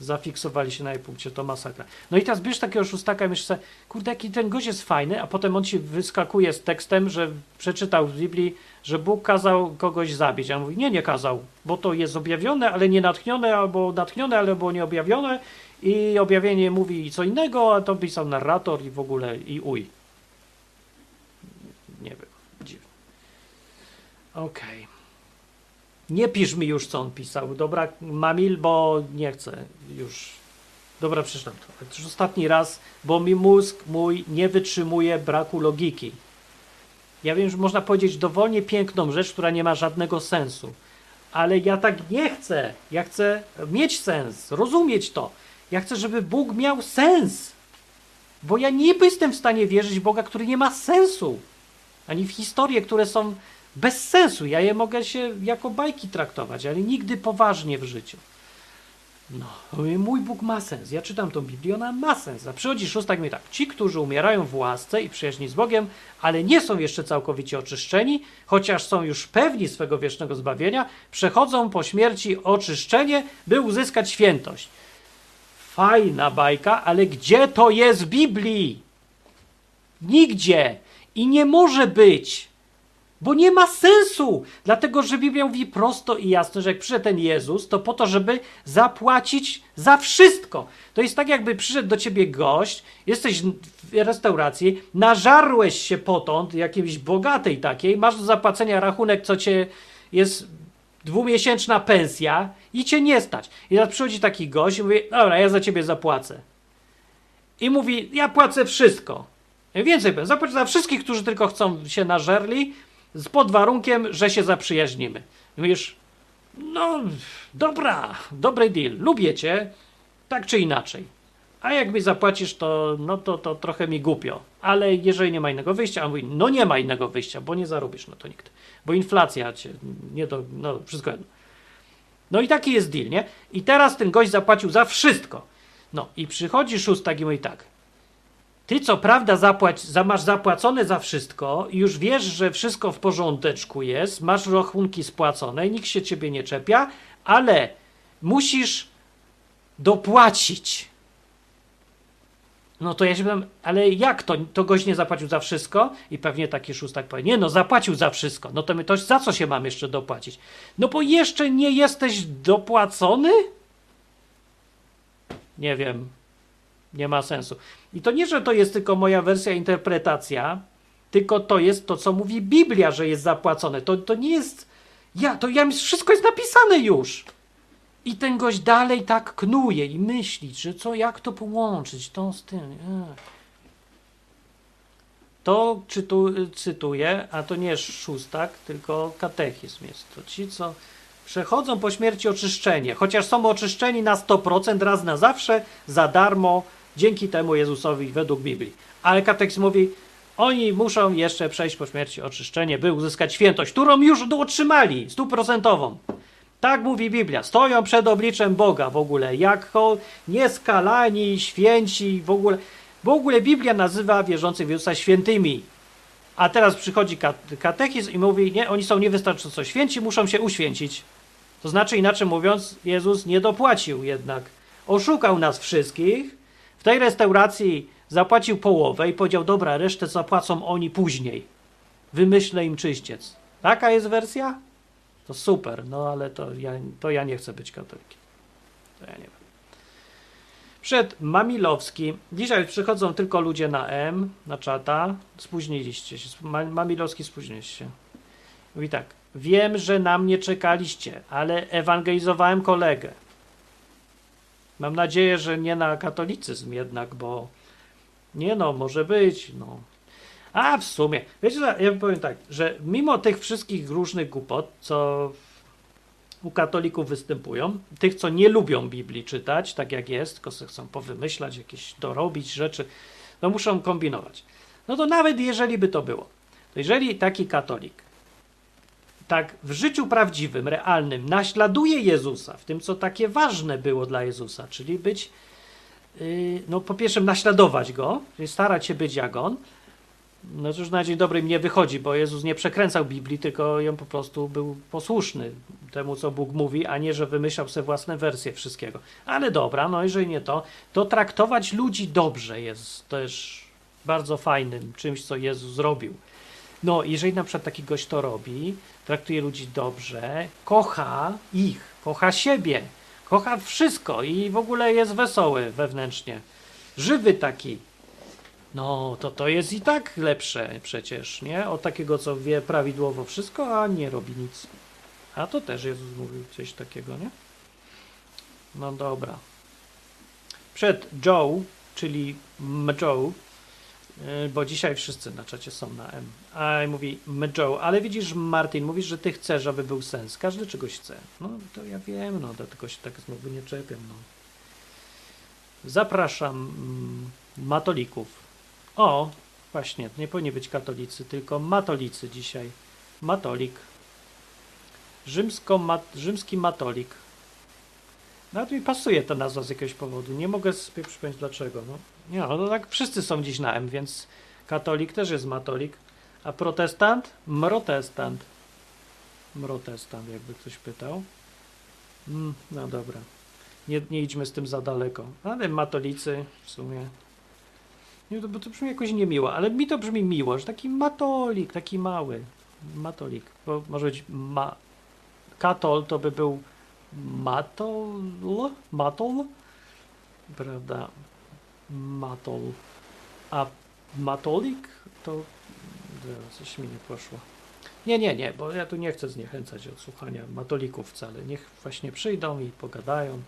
[SPEAKER 1] zafiksowali się na jej punkcie, to masakra. No i teraz bierz takiego szóstaka i myślisz sobie, kurde, jaki ten gość jest fajny, a potem on ci wyskakuje z tekstem, że przeczytał w Biblii, że Bóg kazał kogoś zabić. A on mówi, nie, nie kazał, bo to jest objawione, ale nie natchnione, albo natchnione, ale było nieobjawione i objawienie mówi co innego, a to pisał narrator i w ogóle i uj. Nie wiem, dziwne. Okej. Okay. Nie pisz mi już, co on pisał. Dobra, Mamil, bo nie chcę już. Dobra, przeczytam to. Już ostatni raz, bo mi mózg mój nie wytrzymuje braku logiki. Ja wiem, że można powiedzieć dowolnie piękną rzecz, która nie ma żadnego sensu. Ale ja tak nie chcę. Ja chcę mieć sens, rozumieć to. Ja chcę, żeby Bóg miał sens. Bo ja nie jestem w stanie wierzyć w Boga, który nie ma sensu. Ani w historie, które są bez sensu. Ja je mogę się jako bajki traktować, ale nigdy poważnie w życiu. No, mój Bóg ma sens. Ja czytam tą Biblię, ona ma sens. A przychodzi szóstak mi tak. Ci, którzy umierają w łasce i przyjaźni z Bogiem, ale nie są jeszcze całkowicie oczyszczeni, chociaż są już pewni swego wiecznego zbawienia, przechodzą po śmierci oczyszczenie, by uzyskać świętość. Fajna bajka, ale gdzie to jest w Biblii? Nigdzie. I nie może być. Bo nie ma sensu, dlatego że Biblia mówi prosto i jasno, że jak przyszedł ten Jezus, to po to, żeby zapłacić za wszystko. To jest tak, jakby przyszedł do ciebie gość, jesteś w restauracji, nażarłeś się potąd, jakiejś bogatej takiej, masz do zapłacenia rachunek, co cię jest dwumiesięczna pensja i cię nie stać. I teraz przychodzi taki gość i mówi, dobra, ja za ciebie zapłacę. I mówi, ja płacę wszystko. Więcej powiem, zapłać za wszystkich, którzy tylko chcą się nażerli, z pod warunkiem, że się zaprzyjaźnimy. Mówisz, no dobra, dobry deal, lubię cię, tak czy inaczej. A jak mi zapłacisz, to, no to, to trochę mi głupio. Ale jeżeli nie ma innego wyjścia, a mówi, no nie ma innego wyjścia, bo nie zarobisz, no to nikt. Bo inflacja cię, nie to, no wszystko jedno. No i taki jest deal, nie? I teraz ten gość zapłacił za wszystko. No i przychodzi szóstak i mówi tak, ty co prawda zapłać, za, masz zapłacone za wszystko już wiesz, że wszystko w porządeczku jest, masz rachunki spłacone, nikt się ciebie nie czepia, ale musisz dopłacić. No to ja się pytam, ale jak to? To gość nie zapłacił za wszystko? I pewnie taki szóstak powie, nie no, zapłacił za wszystko. No to my to za co się mam jeszcze dopłacić? No bo jeszcze nie jesteś dopłacony? Nie wiem, nie ma sensu. I to nie, że to jest tylko moja wersja, interpretacja, tylko to jest to, co mówi Biblia, że jest zapłacone. To, to nie jest. Ja, to ja, wszystko jest napisane już. I ten gość dalej tak knuje i myśli, że co, jak to połączyć, to z tym. To czytu, cytuję, a to nie jest szóstak, tylko katechizm jest. To ci, co przechodzą po śmierci oczyszczenie, chociaż są oczyszczeni na 100%, raz na zawsze, za darmo, dzięki temu Jezusowi według Biblii. Ale katechizm mówi, oni muszą jeszcze przejść po śmierci oczyszczenie, by uzyskać świętość, którą już otrzymali, stuprocentową. Tak mówi Biblia. Stoją przed obliczem Boga w ogóle, jako nieskalani, święci, w ogóle. W ogóle Biblia nazywa wierzących w Jezusa świętymi. A teraz przychodzi katechizm i mówi, nie, oni są niewystarczająco święci, muszą się uświęcić. To znaczy, inaczej mówiąc, Jezus nie dopłacił jednak oszukał nas wszystkich, tej restauracji zapłacił połowę i powiedział, dobra, resztę zapłacą oni później. Wymyślę im czyściec. Taka jest wersja? To super, no ale to ja, to ja nie chcę być katolikiem. To ja nie wiem. Przed Mamilowski. Dzisiaj przychodzą tylko ludzie na M, na czata. Spóźniliście się. Ma- Mamilowski spóźniliście się. Mówi tak. Wiem, że na mnie czekaliście, ale ewangelizowałem kolegę. Mam nadzieję, że nie na katolicyzm jednak, bo nie no, może być, no. A w sumie, wiecie, ja powiem tak, że mimo tych wszystkich różnych głupot, co u katolików występują, tych, co nie lubią Biblii czytać, tak jak jest, tylko chcą powymyślać, jakieś dorobić rzeczy, no muszą kombinować. No to nawet jeżeli by to było, to jeżeli taki katolik tak w życiu prawdziwym, realnym naśladuje Jezusa, w tym, co takie ważne było dla Jezusa, czyli być, yy, no po pierwsze naśladować Go, czyli starać się być jak On, no to już na dzień dobry nie wychodzi, bo Jezus nie przekręcał Biblii, tylko ją po prostu był posłuszny temu, co Bóg mówi, a nie, że wymyślał sobie własne wersje wszystkiego. Ale dobra, no jeżeli nie to, to traktować ludzi dobrze jest też bardzo fajnym czymś, co Jezus zrobił. No, jeżeli na przykład taki gość to robi, traktuje ludzi dobrze, kocha ich, kocha siebie, kocha wszystko i w ogóle jest wesoły wewnętrznie, żywy taki, no, to to jest i tak lepsze przecież, nie? Od takiego, co wie prawidłowo wszystko, a nie robi nic. A to też Jezus mówił coś takiego, nie? No dobra. Przed Joe, czyli Mjoe, yy, bo dzisiaj wszyscy na czacie są na M, a mówi Mjoe, ale widzisz Martin, mówisz, że ty chcesz, aby był sens. Każdy czegoś chce. No, to ja wiem, no, dlatego się tak znowu nie czepiam, no. Zapraszam mm, matolików. O, właśnie, nie powinni być katolicy, tylko matolicy dzisiaj. Matolik. Rzymsko -mat, rzymski matolik. Nawet mi pasuje ta nazwa z jakiegoś powodu. Nie mogę sobie przypomnieć dlaczego. No. Nie, no to tak wszyscy są dziś na M, więc katolik też jest matolik. A protestant? Mrotestant. Mrotestant, jakby ktoś pytał. Mm, no dobra. Nie, nie idźmy z tym za daleko. Ale matolicy w sumie nie, to, bo to brzmi jakoś niemiło, ale mi to brzmi miło, że taki matolik, taki mały. Matolik. Bo może być ma... Katol to by był matol? Matol? Prawda? Matol. A matolik to... Coś mi nie poszło. Nie, nie, nie, bo ja tu nie chcę zniechęcać od słuchania matolików wcale. Niech właśnie przyjdą i pogadają.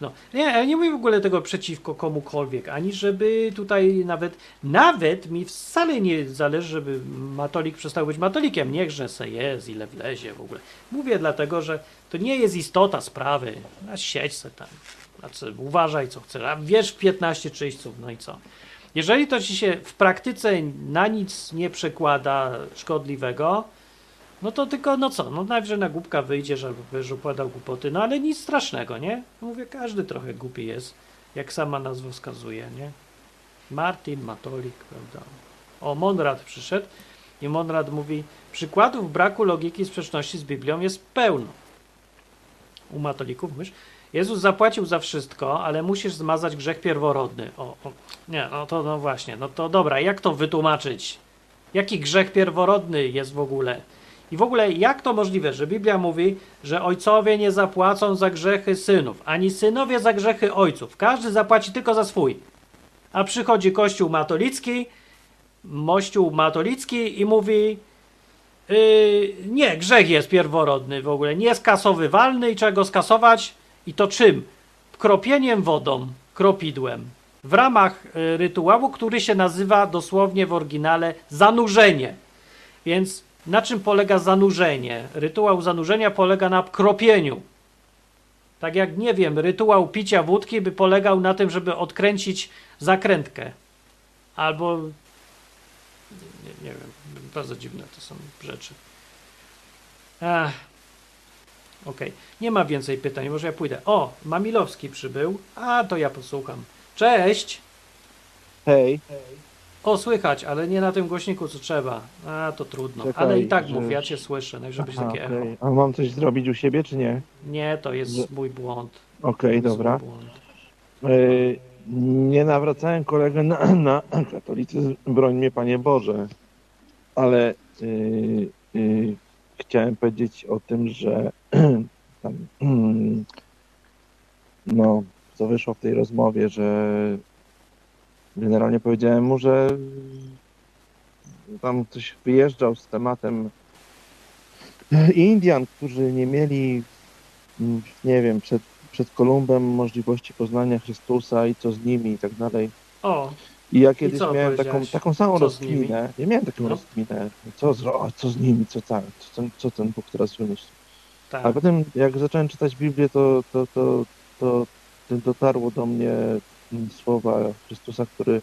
[SPEAKER 1] No, nie, ja nie mówię w ogóle tego przeciwko komukolwiek, ani żeby tutaj nawet, nawet mi wcale nie zależy, żeby matolik przestał być matolikiem. Niechże se jest, ile wlezie w ogóle. Mówię dlatego, że to nie jest istota sprawy. A siedź se tam. Znaczy, uważaj co chcesz. A wiesz 15 czyśćców, no i co? Jeżeli to ci się w praktyce na nic nie przekłada szkodliwego, no to tylko, no co, no najwyżej na głupka albo będziesz opowiadał głupoty, no ale nic strasznego, nie? Mówię, każdy trochę głupi jest, jak sama nazwa wskazuje, nie? Martin, Matolik, prawda? O, Monrad przyszedł i Monrad mówi, przykładów braku logiki i sprzeczności z Biblią jest pełno. U Matolików mówisz, Jezus zapłacił za wszystko, ale musisz zmazać grzech pierworodny. O, o, nie, no to no właśnie, no to dobra, jak to wytłumaczyć? Jaki grzech pierworodny jest w ogóle? I w ogóle jak to możliwe, że Biblia mówi, że ojcowie nie zapłacą za grzechy synów, ani synowie za grzechy ojców. Każdy zapłaci tylko za swój. A przychodzi Kościół matolicki, Mościół matolicki i mówi yy, nie, grzech jest pierworodny w ogóle, nie skasowywalny i trzeba go skasować i to czym? Kropieniem wodą, kropidłem. W ramach y, rytuału, który się nazywa dosłownie w oryginale zanurzenie. Więc na czym polega zanurzenie? Rytuał zanurzenia polega na kropieniu. Tak jak, nie wiem, rytuał picia wódki by polegał na tym, żeby odkręcić zakrętkę. Albo. Nie, nie wiem, bardzo dziwne to są rzeczy. Ach. Okej, okay. nie ma więcej pytań, może ja pójdę. O, Mamilowski przybył. A, to ja posłucham. Cześć!
[SPEAKER 2] Hej.
[SPEAKER 1] O, słychać, ale nie na tym głośniku, co trzeba. A, to trudno.
[SPEAKER 2] Czekaj,
[SPEAKER 1] ale i tak
[SPEAKER 2] że-
[SPEAKER 1] mów, ja cię słyszę, najwyżej będzie
[SPEAKER 2] Aha,
[SPEAKER 1] takie echo.
[SPEAKER 2] okej. A mam coś zrobić u siebie, czy nie?
[SPEAKER 1] Nie, to jest
[SPEAKER 2] Że-
[SPEAKER 1] mój błąd.
[SPEAKER 2] Okej,
[SPEAKER 1] jest
[SPEAKER 2] dobra.
[SPEAKER 1] błąd.
[SPEAKER 2] Yy, nie nawracałem kolegę na, na katolicyzm, broń mnie Panie Boże, ale yy, yy, chciałem powiedzieć o tym, że tam, no, co wyszło w tej rozmowie, że generalnie powiedziałem mu, że tam ktoś wyjeżdżał z tematem Indian, którzy nie mieli, mm, nie wiem, przed, przed Kolumbem możliwości poznania Chrystusa i co z nimi i tak dalej.
[SPEAKER 1] O,
[SPEAKER 2] I ja kiedyś
[SPEAKER 1] co
[SPEAKER 2] miałem taką, taką samą
[SPEAKER 1] Co
[SPEAKER 2] rozkminę. Ja miałem taką
[SPEAKER 1] No.
[SPEAKER 2] rozkminę. Co, z, o, co z nimi, co, tam, co, ten- co ten Bóg teraz wymyśli.
[SPEAKER 1] tak.
[SPEAKER 2] A potem jak zacząłem czytać Biblię, to, to, to, to, to dotarło do mnie słowa Chrystusa, który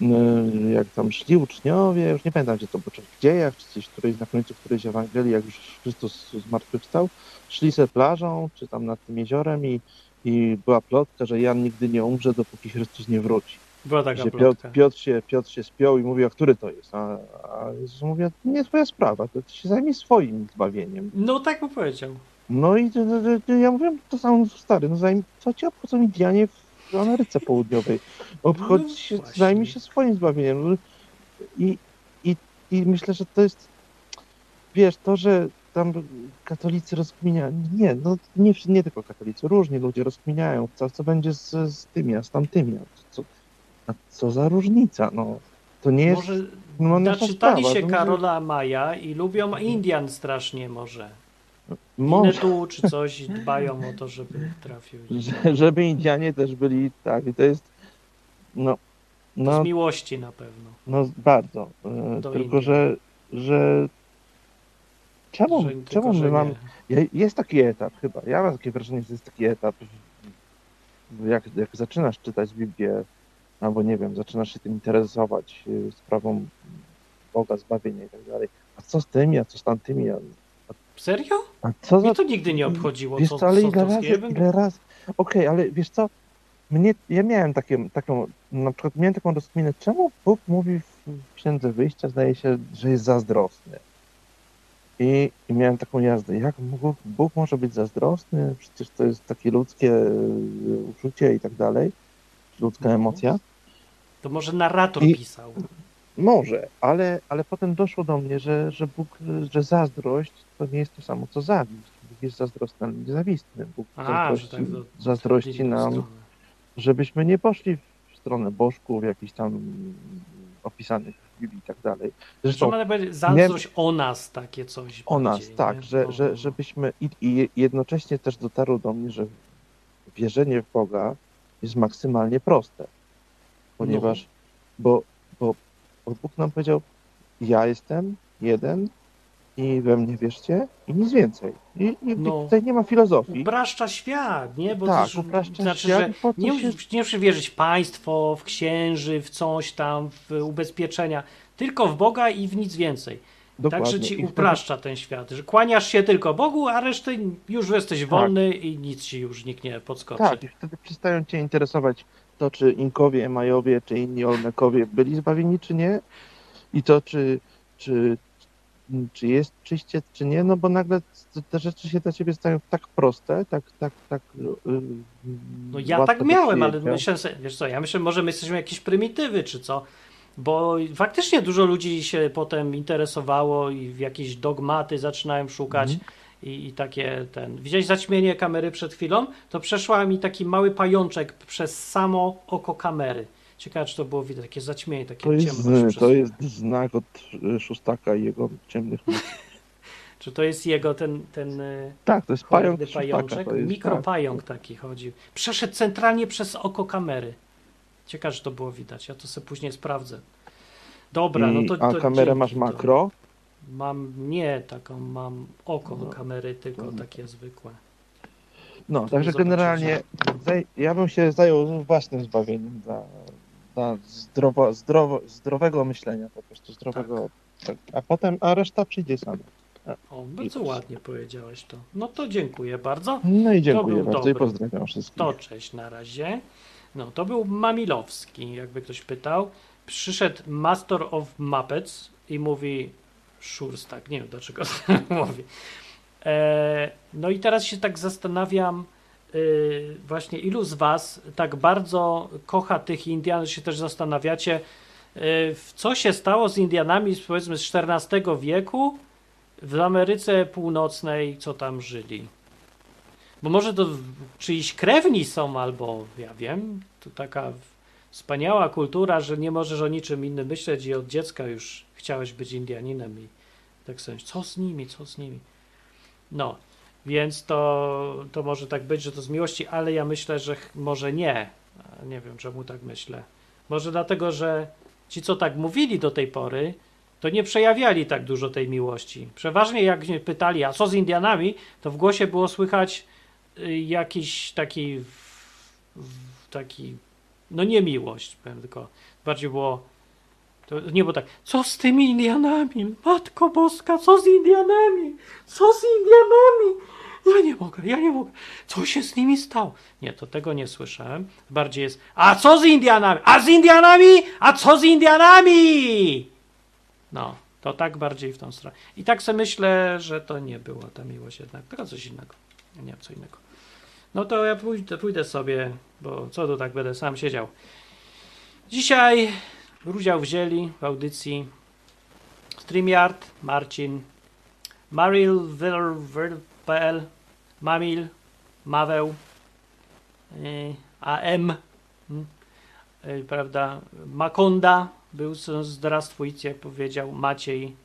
[SPEAKER 2] mm, jak tam szli uczniowie, już nie pamiętam gdzie to było, czy w dziejach, czy gdzieś którejś na końcu którejś Ewangelii, jak już Chrystus zmartwychwstał, szli se plażą, czy tam nad tym jeziorem i, i była plotka, że Jan nigdy nie umrze, dopóki Chrystus nie wróci.
[SPEAKER 1] Była taka
[SPEAKER 2] Że. Piotr, Piotr, się, Piotr się spiął i mówi, a który to jest? A, a Jezus mówi, nie twoja sprawa, to ty się zajmij swoim zbawieniem.
[SPEAKER 1] No tak mu powiedział.
[SPEAKER 2] No i ja mówię, to samo stary, no zajm, co ci obchodzą Indianie w Ameryce Południowej? Obchodź
[SPEAKER 1] No
[SPEAKER 2] się, zajmij się swoim zbawieniem. I, i, I myślę, że to jest, wiesz, to, że tam katolicy rozkminiają, nie, no nie, nie tylko katolicy, różni ludzie rozkminiają, co, co będzie z, z tymi, a z tamtymi, co, a co za różnica, no. To nie jest,
[SPEAKER 1] Może
[SPEAKER 2] no,
[SPEAKER 1] naczytali
[SPEAKER 2] sprawa,
[SPEAKER 1] się
[SPEAKER 2] to może-
[SPEAKER 1] Karola Maja i lubią Indian strasznie może.
[SPEAKER 2] może,
[SPEAKER 1] Winetu czy coś i dbają o to, żeby trafił.
[SPEAKER 2] że, żeby Indianie też byli, tak, i to jest, no, no,
[SPEAKER 1] Z miłości na pewno.
[SPEAKER 2] No bardzo. e,
[SPEAKER 1] Do
[SPEAKER 2] tylko,
[SPEAKER 1] Indii.
[SPEAKER 2] że, że czemu,
[SPEAKER 1] Że-
[SPEAKER 2] czemu my mamy. Jest taki etap chyba. Ja mam takie wrażenie, że jest taki etap. Jak, jak zaczynasz czytać Biblię, albo nie wiem, zaczynasz się tym interesować e, sprawą Boga, zbawienia i tak dalej. A co z tymi, a co z tamtymi? A,
[SPEAKER 1] Serio?
[SPEAKER 2] a co za
[SPEAKER 1] Mnie to nigdy nie obchodziło.
[SPEAKER 2] Wiesz
[SPEAKER 1] co,
[SPEAKER 2] co, ale ile razy, ile razy. Okej, ale wiesz co, mnie, ja miałem takie, taką, na przykład miałem taką rozkminę, czemu Bóg mówi w Księdze Wyjścia, zdaje się, że jest zazdrosny. I, I miałem taką jazdę, jak Bóg, Bóg może być zazdrosny? Przecież to jest takie ludzkie e, uczucie i tak dalej, ludzka
[SPEAKER 1] Mhm.
[SPEAKER 2] emocja.
[SPEAKER 1] To może narrator
[SPEAKER 2] I-
[SPEAKER 1] pisał.
[SPEAKER 2] Może, ale, ale potem doszło do mnie, że, że Bóg, że zazdrość to nie jest to samo co zawiść. Bóg jest zazdrosny, ale nie zawistny. Bóg
[SPEAKER 1] A,
[SPEAKER 2] zazdrości,
[SPEAKER 1] tak do-
[SPEAKER 2] zazdrości nam,
[SPEAKER 1] stronę.
[SPEAKER 2] żebyśmy nie poszli w stronę bożków, jakichś tam opisanych w Biblii i tak dalej.
[SPEAKER 1] Że
[SPEAKER 2] Zresztą
[SPEAKER 1] ma będzie zazdrość o nas, takie coś.
[SPEAKER 2] o nas, tak,
[SPEAKER 1] nie?
[SPEAKER 2] że, że,
[SPEAKER 1] no.
[SPEAKER 2] żebyśmy i, i jednocześnie też dotarło do mnie, że wierzenie w Boga jest maksymalnie proste, ponieważ
[SPEAKER 1] No.
[SPEAKER 2] bo, bo, bo Bóg nam powiedział, ja jestem jeden i we mnie wierzcie i nic więcej. I, i
[SPEAKER 1] No.
[SPEAKER 2] tutaj nie ma filozofii.
[SPEAKER 1] Upraszcza świat, nie? Bo
[SPEAKER 2] tak, upraszcza
[SPEAKER 1] znaczy,
[SPEAKER 2] świat,
[SPEAKER 1] że nie, musisz- nie musisz wierzyć w państwo, w księży, w coś tam, w ubezpieczenia, tylko w Boga i w nic więcej.
[SPEAKER 2] Dokładnie.
[SPEAKER 1] Także ci upraszcza ten świat, że kłaniasz się tylko Bogu, a reszty już jesteś
[SPEAKER 2] Tak.
[SPEAKER 1] wolny i nic ci już nikt nie podskoczy.
[SPEAKER 2] Tak, i wtedy przestają cię interesować to, czy Inkowie, Majowie, czy inni Olmekowie byli zbawieni, czy nie. I to, czy, czy, czy jest czyście, czy nie, no bo nagle te rzeczy się dla ciebie stają tak proste, tak, tak, tak. Yy,
[SPEAKER 1] No ja tak miałem, ale myślę wiesz co, ja myślę, może my jesteśmy jakieś prymitywy, czy co, bo faktycznie dużo ludzi się potem interesowało i w jakieś dogmaty zaczynają szukać
[SPEAKER 2] Mhm.
[SPEAKER 1] i, i takie ten... Widziałeś zaćmienie kamery przed chwilą? To przeszła mi taki mały pajączek przez samo oko kamery. Ciekawe, czy to było widać, takie zaćmienie, takie
[SPEAKER 2] To jest,
[SPEAKER 1] ciemność.
[SPEAKER 2] to
[SPEAKER 1] przez-
[SPEAKER 2] jest znak od y, szóstaka i jego ciemnych.
[SPEAKER 1] Czy to jest jego ten, ten y,
[SPEAKER 2] Tak, to jest pająk
[SPEAKER 1] pajączek?
[SPEAKER 2] To jest,
[SPEAKER 1] Mikropająk taki chodził. Przeszedł centralnie przez oko kamery. Ciekawe, że to było widać. Ja to sobie później sprawdzę. Dobra,
[SPEAKER 2] I,
[SPEAKER 1] no to.
[SPEAKER 2] a
[SPEAKER 1] to
[SPEAKER 2] kamerę masz makro?
[SPEAKER 1] Mam nie taką, mam oko
[SPEAKER 2] No.
[SPEAKER 1] kamery, tylko
[SPEAKER 2] No.
[SPEAKER 1] takie zwykłe.
[SPEAKER 2] No,
[SPEAKER 1] To
[SPEAKER 2] także generalnie zaj- ja bym się zajął własnym zbawieniem dla, dla zdrowo, zdrowo, zdrowego myślenia, po prostu zdrowego. Tak. A potem, a reszta przyjdzie sama.
[SPEAKER 1] O, bardzo ładnie powiedziałeś to. No to dziękuję bardzo.
[SPEAKER 2] No i dziękuję bardzo i
[SPEAKER 1] dobry.
[SPEAKER 2] pozdrawiam wszystkich.
[SPEAKER 1] To cześć na razie. No, to był Mamilowski, jakby ktoś pytał. Przyszedł Master of Muppets i mówi Szurstak, nie wiem dlaczego mówi. E, no i teraz się tak zastanawiam, y, właśnie ilu z was tak bardzo kocha tych Indian, że się też zastanawiacie, y, co się stało z Indianami powiedzmy z XIV wieku w Ameryce Północnej, co tam żyli. Bo może to czyjś krewni są, albo ja wiem, to taka wspaniała kultura, że nie możesz o niczym innym myśleć i od dziecka już chciałeś być Indianinem i tak sobie, co z nimi, co z nimi. No, więc to, to może tak być, że to z miłości, ale ja myślę, że może nie. Nie wiem, czemu tak myślę. Może dlatego, że ci, co tak mówili do tej pory, to nie przejawiali tak dużo tej miłości. Przeważnie jak mnie pytali, a co z Indianami, to w głosie było słychać jakiś taki, taki, no nie miłość, powiem, tylko bardziej było, to nie było tak, co z tymi Indianami? Matko Boska, co z Indianami? Co z Indianami? Ja nie mogę, ja nie mogę. Co się z nimi stało? Nie, to tego nie słyszałem. Bardziej jest, a co z Indianami? A z Indianami? A co z Indianami? No, to tak bardziej w tą stronę. I tak sobie myślę, że to nie była ta miłość jednak, tylko coś innego. Nie, co innego. No to ja pójdę, pójdę sobie, bo co tu tak będę sam siedział. Dzisiaj udział wzięli w audycji StreamYard, Marcin, Marilver.pl, Mamil, Maweł, y, AM, mm, y, prawda, Makonda, był z- zdrastwujcie, powiedział Maciej,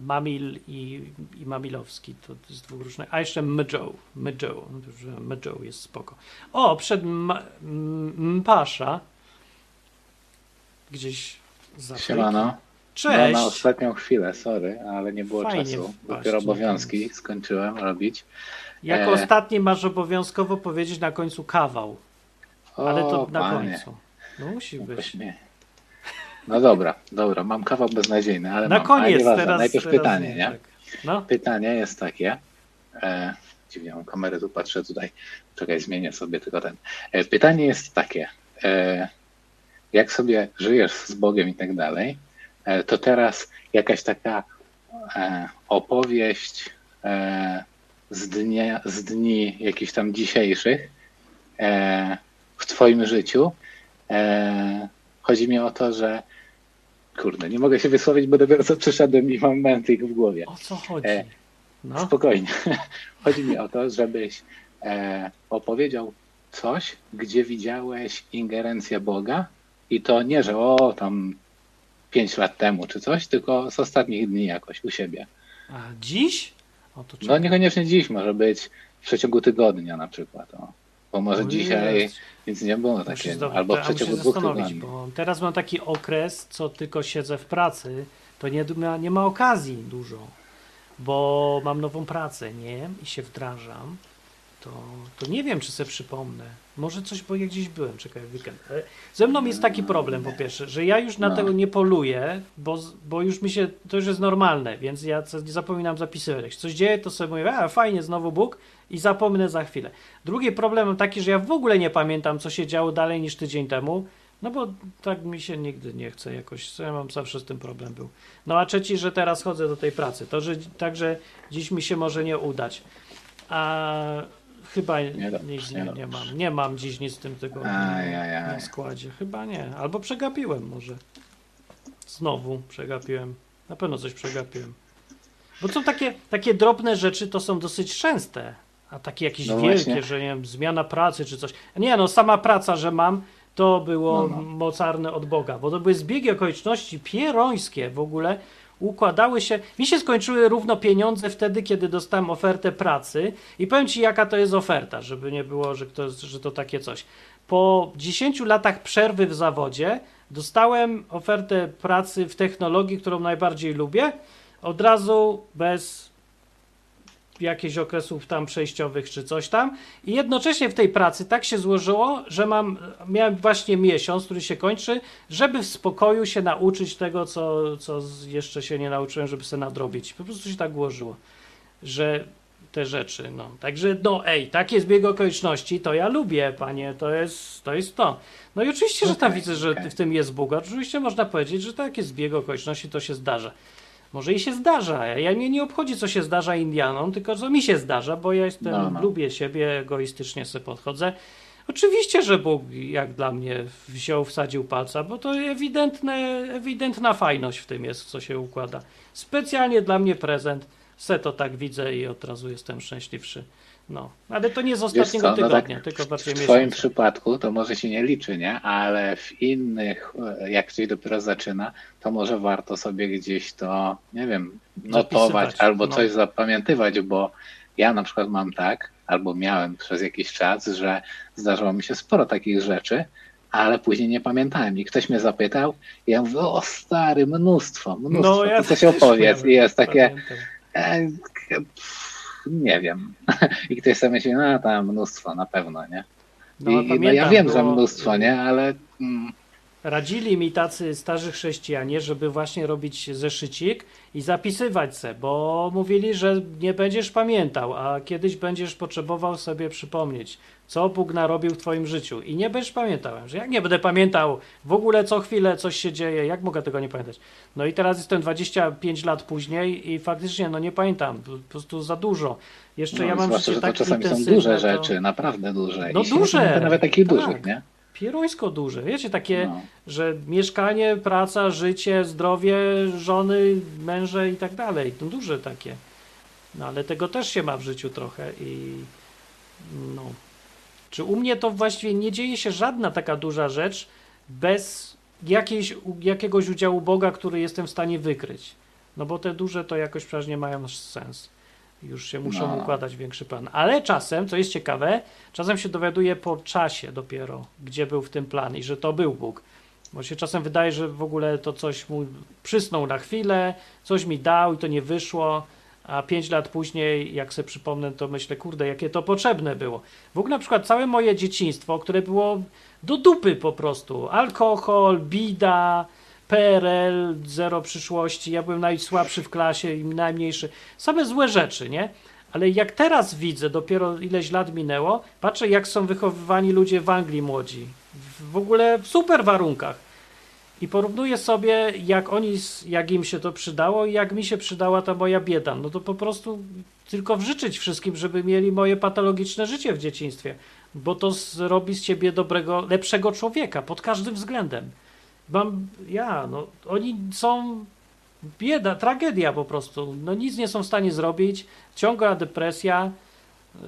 [SPEAKER 1] Mamil i, i Mamilowski, to z dwóch różnych, a jeszcze Mjoe, że Mjoe jest spoko. O, przed Ma- Mpasza, gdzieś za
[SPEAKER 3] Siemano. No,
[SPEAKER 1] Cześć!
[SPEAKER 3] na ostatnią chwilę, sorry, ale nie było
[SPEAKER 1] Fajnie
[SPEAKER 3] czasu. Dopiero
[SPEAKER 1] nie
[SPEAKER 3] obowiązki skończyłem robić.
[SPEAKER 1] Jako
[SPEAKER 3] E.
[SPEAKER 1] ostatni masz obowiązkowo powiedzieć na końcu kawał,
[SPEAKER 3] O,
[SPEAKER 1] ale to na
[SPEAKER 3] panie,
[SPEAKER 1] końcu. No musi być.
[SPEAKER 3] jakoś mnie. No dobra, dobra, mam kawał beznadziejny, ale
[SPEAKER 1] Na
[SPEAKER 3] mam. ale
[SPEAKER 1] koniec,
[SPEAKER 3] nieważne.
[SPEAKER 1] teraz.
[SPEAKER 3] Najpierw
[SPEAKER 1] teraz
[SPEAKER 3] pytanie, nie?
[SPEAKER 1] Tak. No,
[SPEAKER 3] Pytanie jest takie. E, dziwnie mam kamerę, tu patrzę tutaj. Czekaj, zmienię sobie tylko ten. E, pytanie jest takie. E, jak sobie żyjesz z Bogiem i tak dalej, e, to teraz jakaś taka e, opowieść e, z, dnia, z dni jakichś tam dzisiejszych e, w Twoim życiu. Chodzi mi o to, że kurde, nie mogę się wysłowić, bo dopiero co przyszedłem i mam w głowie.
[SPEAKER 1] o co chodzi?
[SPEAKER 3] E,
[SPEAKER 1] No,
[SPEAKER 3] Spokojnie. Chodzi mi o to, żebyś e, opowiedział coś, gdzie widziałeś ingerencję Boga i to nie, że o tam pięć lat temu czy coś, tylko z ostatnich dni jakoś u siebie.
[SPEAKER 1] a dziś? O
[SPEAKER 3] No niekoniecznie dziś, może być w przeciągu tygodnia na przykład. O. Bo może
[SPEAKER 1] O
[SPEAKER 3] dzisiaj
[SPEAKER 1] jest.
[SPEAKER 3] nic nie było takiego, albo w przeciągu dwóch
[SPEAKER 1] zastanowić, bo teraz mam taki okres, co tylko siedzę w pracy, to nie, ma- nie ma okazji dużo, bo mam nową pracę, nie? I się wdrażam. To, to nie wiem, czy sobie przypomnę. Może coś, bo ja gdzieś byłem, czekaj, weekend. Ale Ze mną jest taki problem, po pierwsze, że ja już na
[SPEAKER 3] No.
[SPEAKER 1] tego nie poluję, bo, bo już mi się, to już jest normalne, więc ja nie zapominam zapisywać. Jak coś dzieje, to sobie mówię, a fajnie, znowu Bóg i zapomnę za chwilę. Drugi problem taki, że ja w ogóle nie pamiętam, co się działo dalej niż tydzień temu, no bo tak mi się nigdy nie chce jakoś, ja mam zawsze z tym problem był. No a trzeci, że teraz chodzę do tej pracy, to że także dziś mi się może nie udać. A chyba
[SPEAKER 3] Nie
[SPEAKER 1] nic
[SPEAKER 3] nie
[SPEAKER 1] nie, mam, nie mam dziś nic w tym tygodniu
[SPEAKER 3] Ajajaj.
[SPEAKER 1] na składzie, chyba nie, albo przegapiłem może. Znowu przegapiłem, na pewno coś przegapiłem. Bo są takie, takie drobne rzeczy, to są dosyć częste, a takie jakieś
[SPEAKER 3] No
[SPEAKER 1] wielkie,
[SPEAKER 3] właśnie.
[SPEAKER 1] że nie wiem, zmiana pracy czy coś. Nie, no sama praca, że mam, to było
[SPEAKER 3] No, no.
[SPEAKER 1] mocarne od Boga, bo to były zbiegi okoliczności pierońskie w ogóle, układały się, mi się skończyły równo pieniądze wtedy, kiedy dostałem ofertę pracy. I powiem Ci, jaka to jest oferta, żeby nie było, że, kto, że to takie coś. Po 10 latach przerwy w zawodzie dostałem ofertę pracy w technologii, którą najbardziej lubię, od razu bez jakichś okresów tam przejściowych czy coś tam i jednocześnie w tej pracy tak się złożyło, że mam, miałem właśnie miesiąc, który się kończy, żeby w spokoju się nauczyć tego, co, co jeszcze się nie nauczyłem, żeby sobie nadrobić. Po prostu się tak ułożyło, że te rzeczy, no. Także, no ej, takie zbieg okoliczności, to ja lubię, panie, to jest to. Jest to. No i oczywiście, że tam widzę, że w tym jest Bóg. Oczywiście można powiedzieć, że takie zbieg okoliczności to się zdarza. Może i się zdarza. Ja mnie nie obchodzi, co się zdarza Indianom, tylko co mi się zdarza, bo ja jestem,
[SPEAKER 3] No, no.
[SPEAKER 1] lubię siebie, egoistycznie sobie podchodzę. Oczywiście, że Bóg, jak dla mnie, wziął, wsadził palca, bo to ewidentne, ewidentna fajność w tym jest, co się układa. Specjalnie dla mnie prezent. Se to tak widzę i od razu jestem szczęśliwszy. No, ale to nie z ostatniego
[SPEAKER 3] co, no tak
[SPEAKER 1] tygodnia, tylko
[SPEAKER 3] w,
[SPEAKER 1] bardziej
[SPEAKER 3] w twoim
[SPEAKER 1] miesiąca.
[SPEAKER 3] przypadku to może się nie liczy, nie? Ale w innych, e, jak ktoś dopiero zaczyna, to może warto sobie gdzieś to, nie wiem, notować
[SPEAKER 1] Zapisywać,
[SPEAKER 3] albo
[SPEAKER 1] no.
[SPEAKER 3] coś zapamiętywać, bo ja na przykład mam tak, albo miałem przez jakiś czas, że zdarzało mi się sporo takich rzeczy, ale później nie pamiętałem i ktoś mnie zapytał i ja mówię, o stary, mnóstwo, mnóstwo,
[SPEAKER 1] No, ja
[SPEAKER 3] to coś opowiedz i jest takie,
[SPEAKER 1] pamiętam.
[SPEAKER 3] Nie wiem. I ktoś sobie myśli, no tam mnóstwo, na pewno, nie?
[SPEAKER 1] No,
[SPEAKER 3] I, no ja
[SPEAKER 1] pamiętam,
[SPEAKER 3] wiem, że
[SPEAKER 1] było-
[SPEAKER 3] mnóstwo, nie? Ale mm,
[SPEAKER 1] Radzili mi tacy starzy chrześcijanie, żeby właśnie robić zeszycik i zapisywać se, bo mówili, że nie będziesz pamiętał, a kiedyś będziesz potrzebował sobie przypomnieć, co Bóg narobił w twoim życiu. I nie będziesz pamiętał, że jak nie będę pamiętał w ogóle co chwilę coś się dzieje, jak mogę tego nie pamiętać? No i teraz jestem 25 lat później i faktycznie no nie pamiętam, po prostu za dużo. Jeszcze
[SPEAKER 3] no,
[SPEAKER 1] ja mam
[SPEAKER 3] zwłaszcza, że to
[SPEAKER 1] tak
[SPEAKER 3] czasami są duże
[SPEAKER 1] to-
[SPEAKER 3] rzeczy, naprawdę duże.
[SPEAKER 1] No
[SPEAKER 3] I
[SPEAKER 1] duże,
[SPEAKER 3] nawet takich
[SPEAKER 1] tak.
[SPEAKER 3] dużych, nie?
[SPEAKER 1] Pieruńsko duże. Wiecie, takie
[SPEAKER 3] No.
[SPEAKER 1] że mieszkanie, praca, życie, zdrowie, żony, męże i tak dalej. To duże takie. No ale tego też się ma w życiu trochę i no. Czy u mnie to właściwie nie dzieje się żadna taka duża rzecz bez jakiejś, jakiegoś udziału Boga, który jestem w stanie wykryć. No bo te duże to jakoś przecież nie mają sens. Już się muszą
[SPEAKER 3] No.
[SPEAKER 1] układać większy plan. Ale czasem, co jest ciekawe, czasem się dowiaduję po czasie dopiero, gdzie był w tym plan i że to był Bóg. Bo się czasem wydaje, że w ogóle to coś mu przysnął na chwilę, coś mi dał i to nie wyszło, a pięć lat później, jak sobie przypomnę, to myślę, kurde, jakie to potrzebne było. W ogóle na przykład całe moje dzieciństwo, które było do dupy po prostu. Alkohol, bida, PRL, zero przyszłości, ja byłem najsłabszy w klasie i najmniejszy. Same złe rzeczy, nie? Ale jak teraz widzę, dopiero ileś lat minęło, patrzę jak są wychowywani ludzie w Anglii młodzi. W ogóle w super warunkach. I porównuję sobie, jak oni, jak im się to przydało i jak mi się przydała ta moja bieda. No to po prostu tylko życzyć wszystkim, żeby mieli moje patologiczne życie w dzieciństwie. Bo to zrobi z ciebie dobrego, lepszego człowieka pod każdym względem. Mam, ja, no, oni są bieda, tragedia po prostu. No nic nie są w stanie zrobić, ciągła depresja.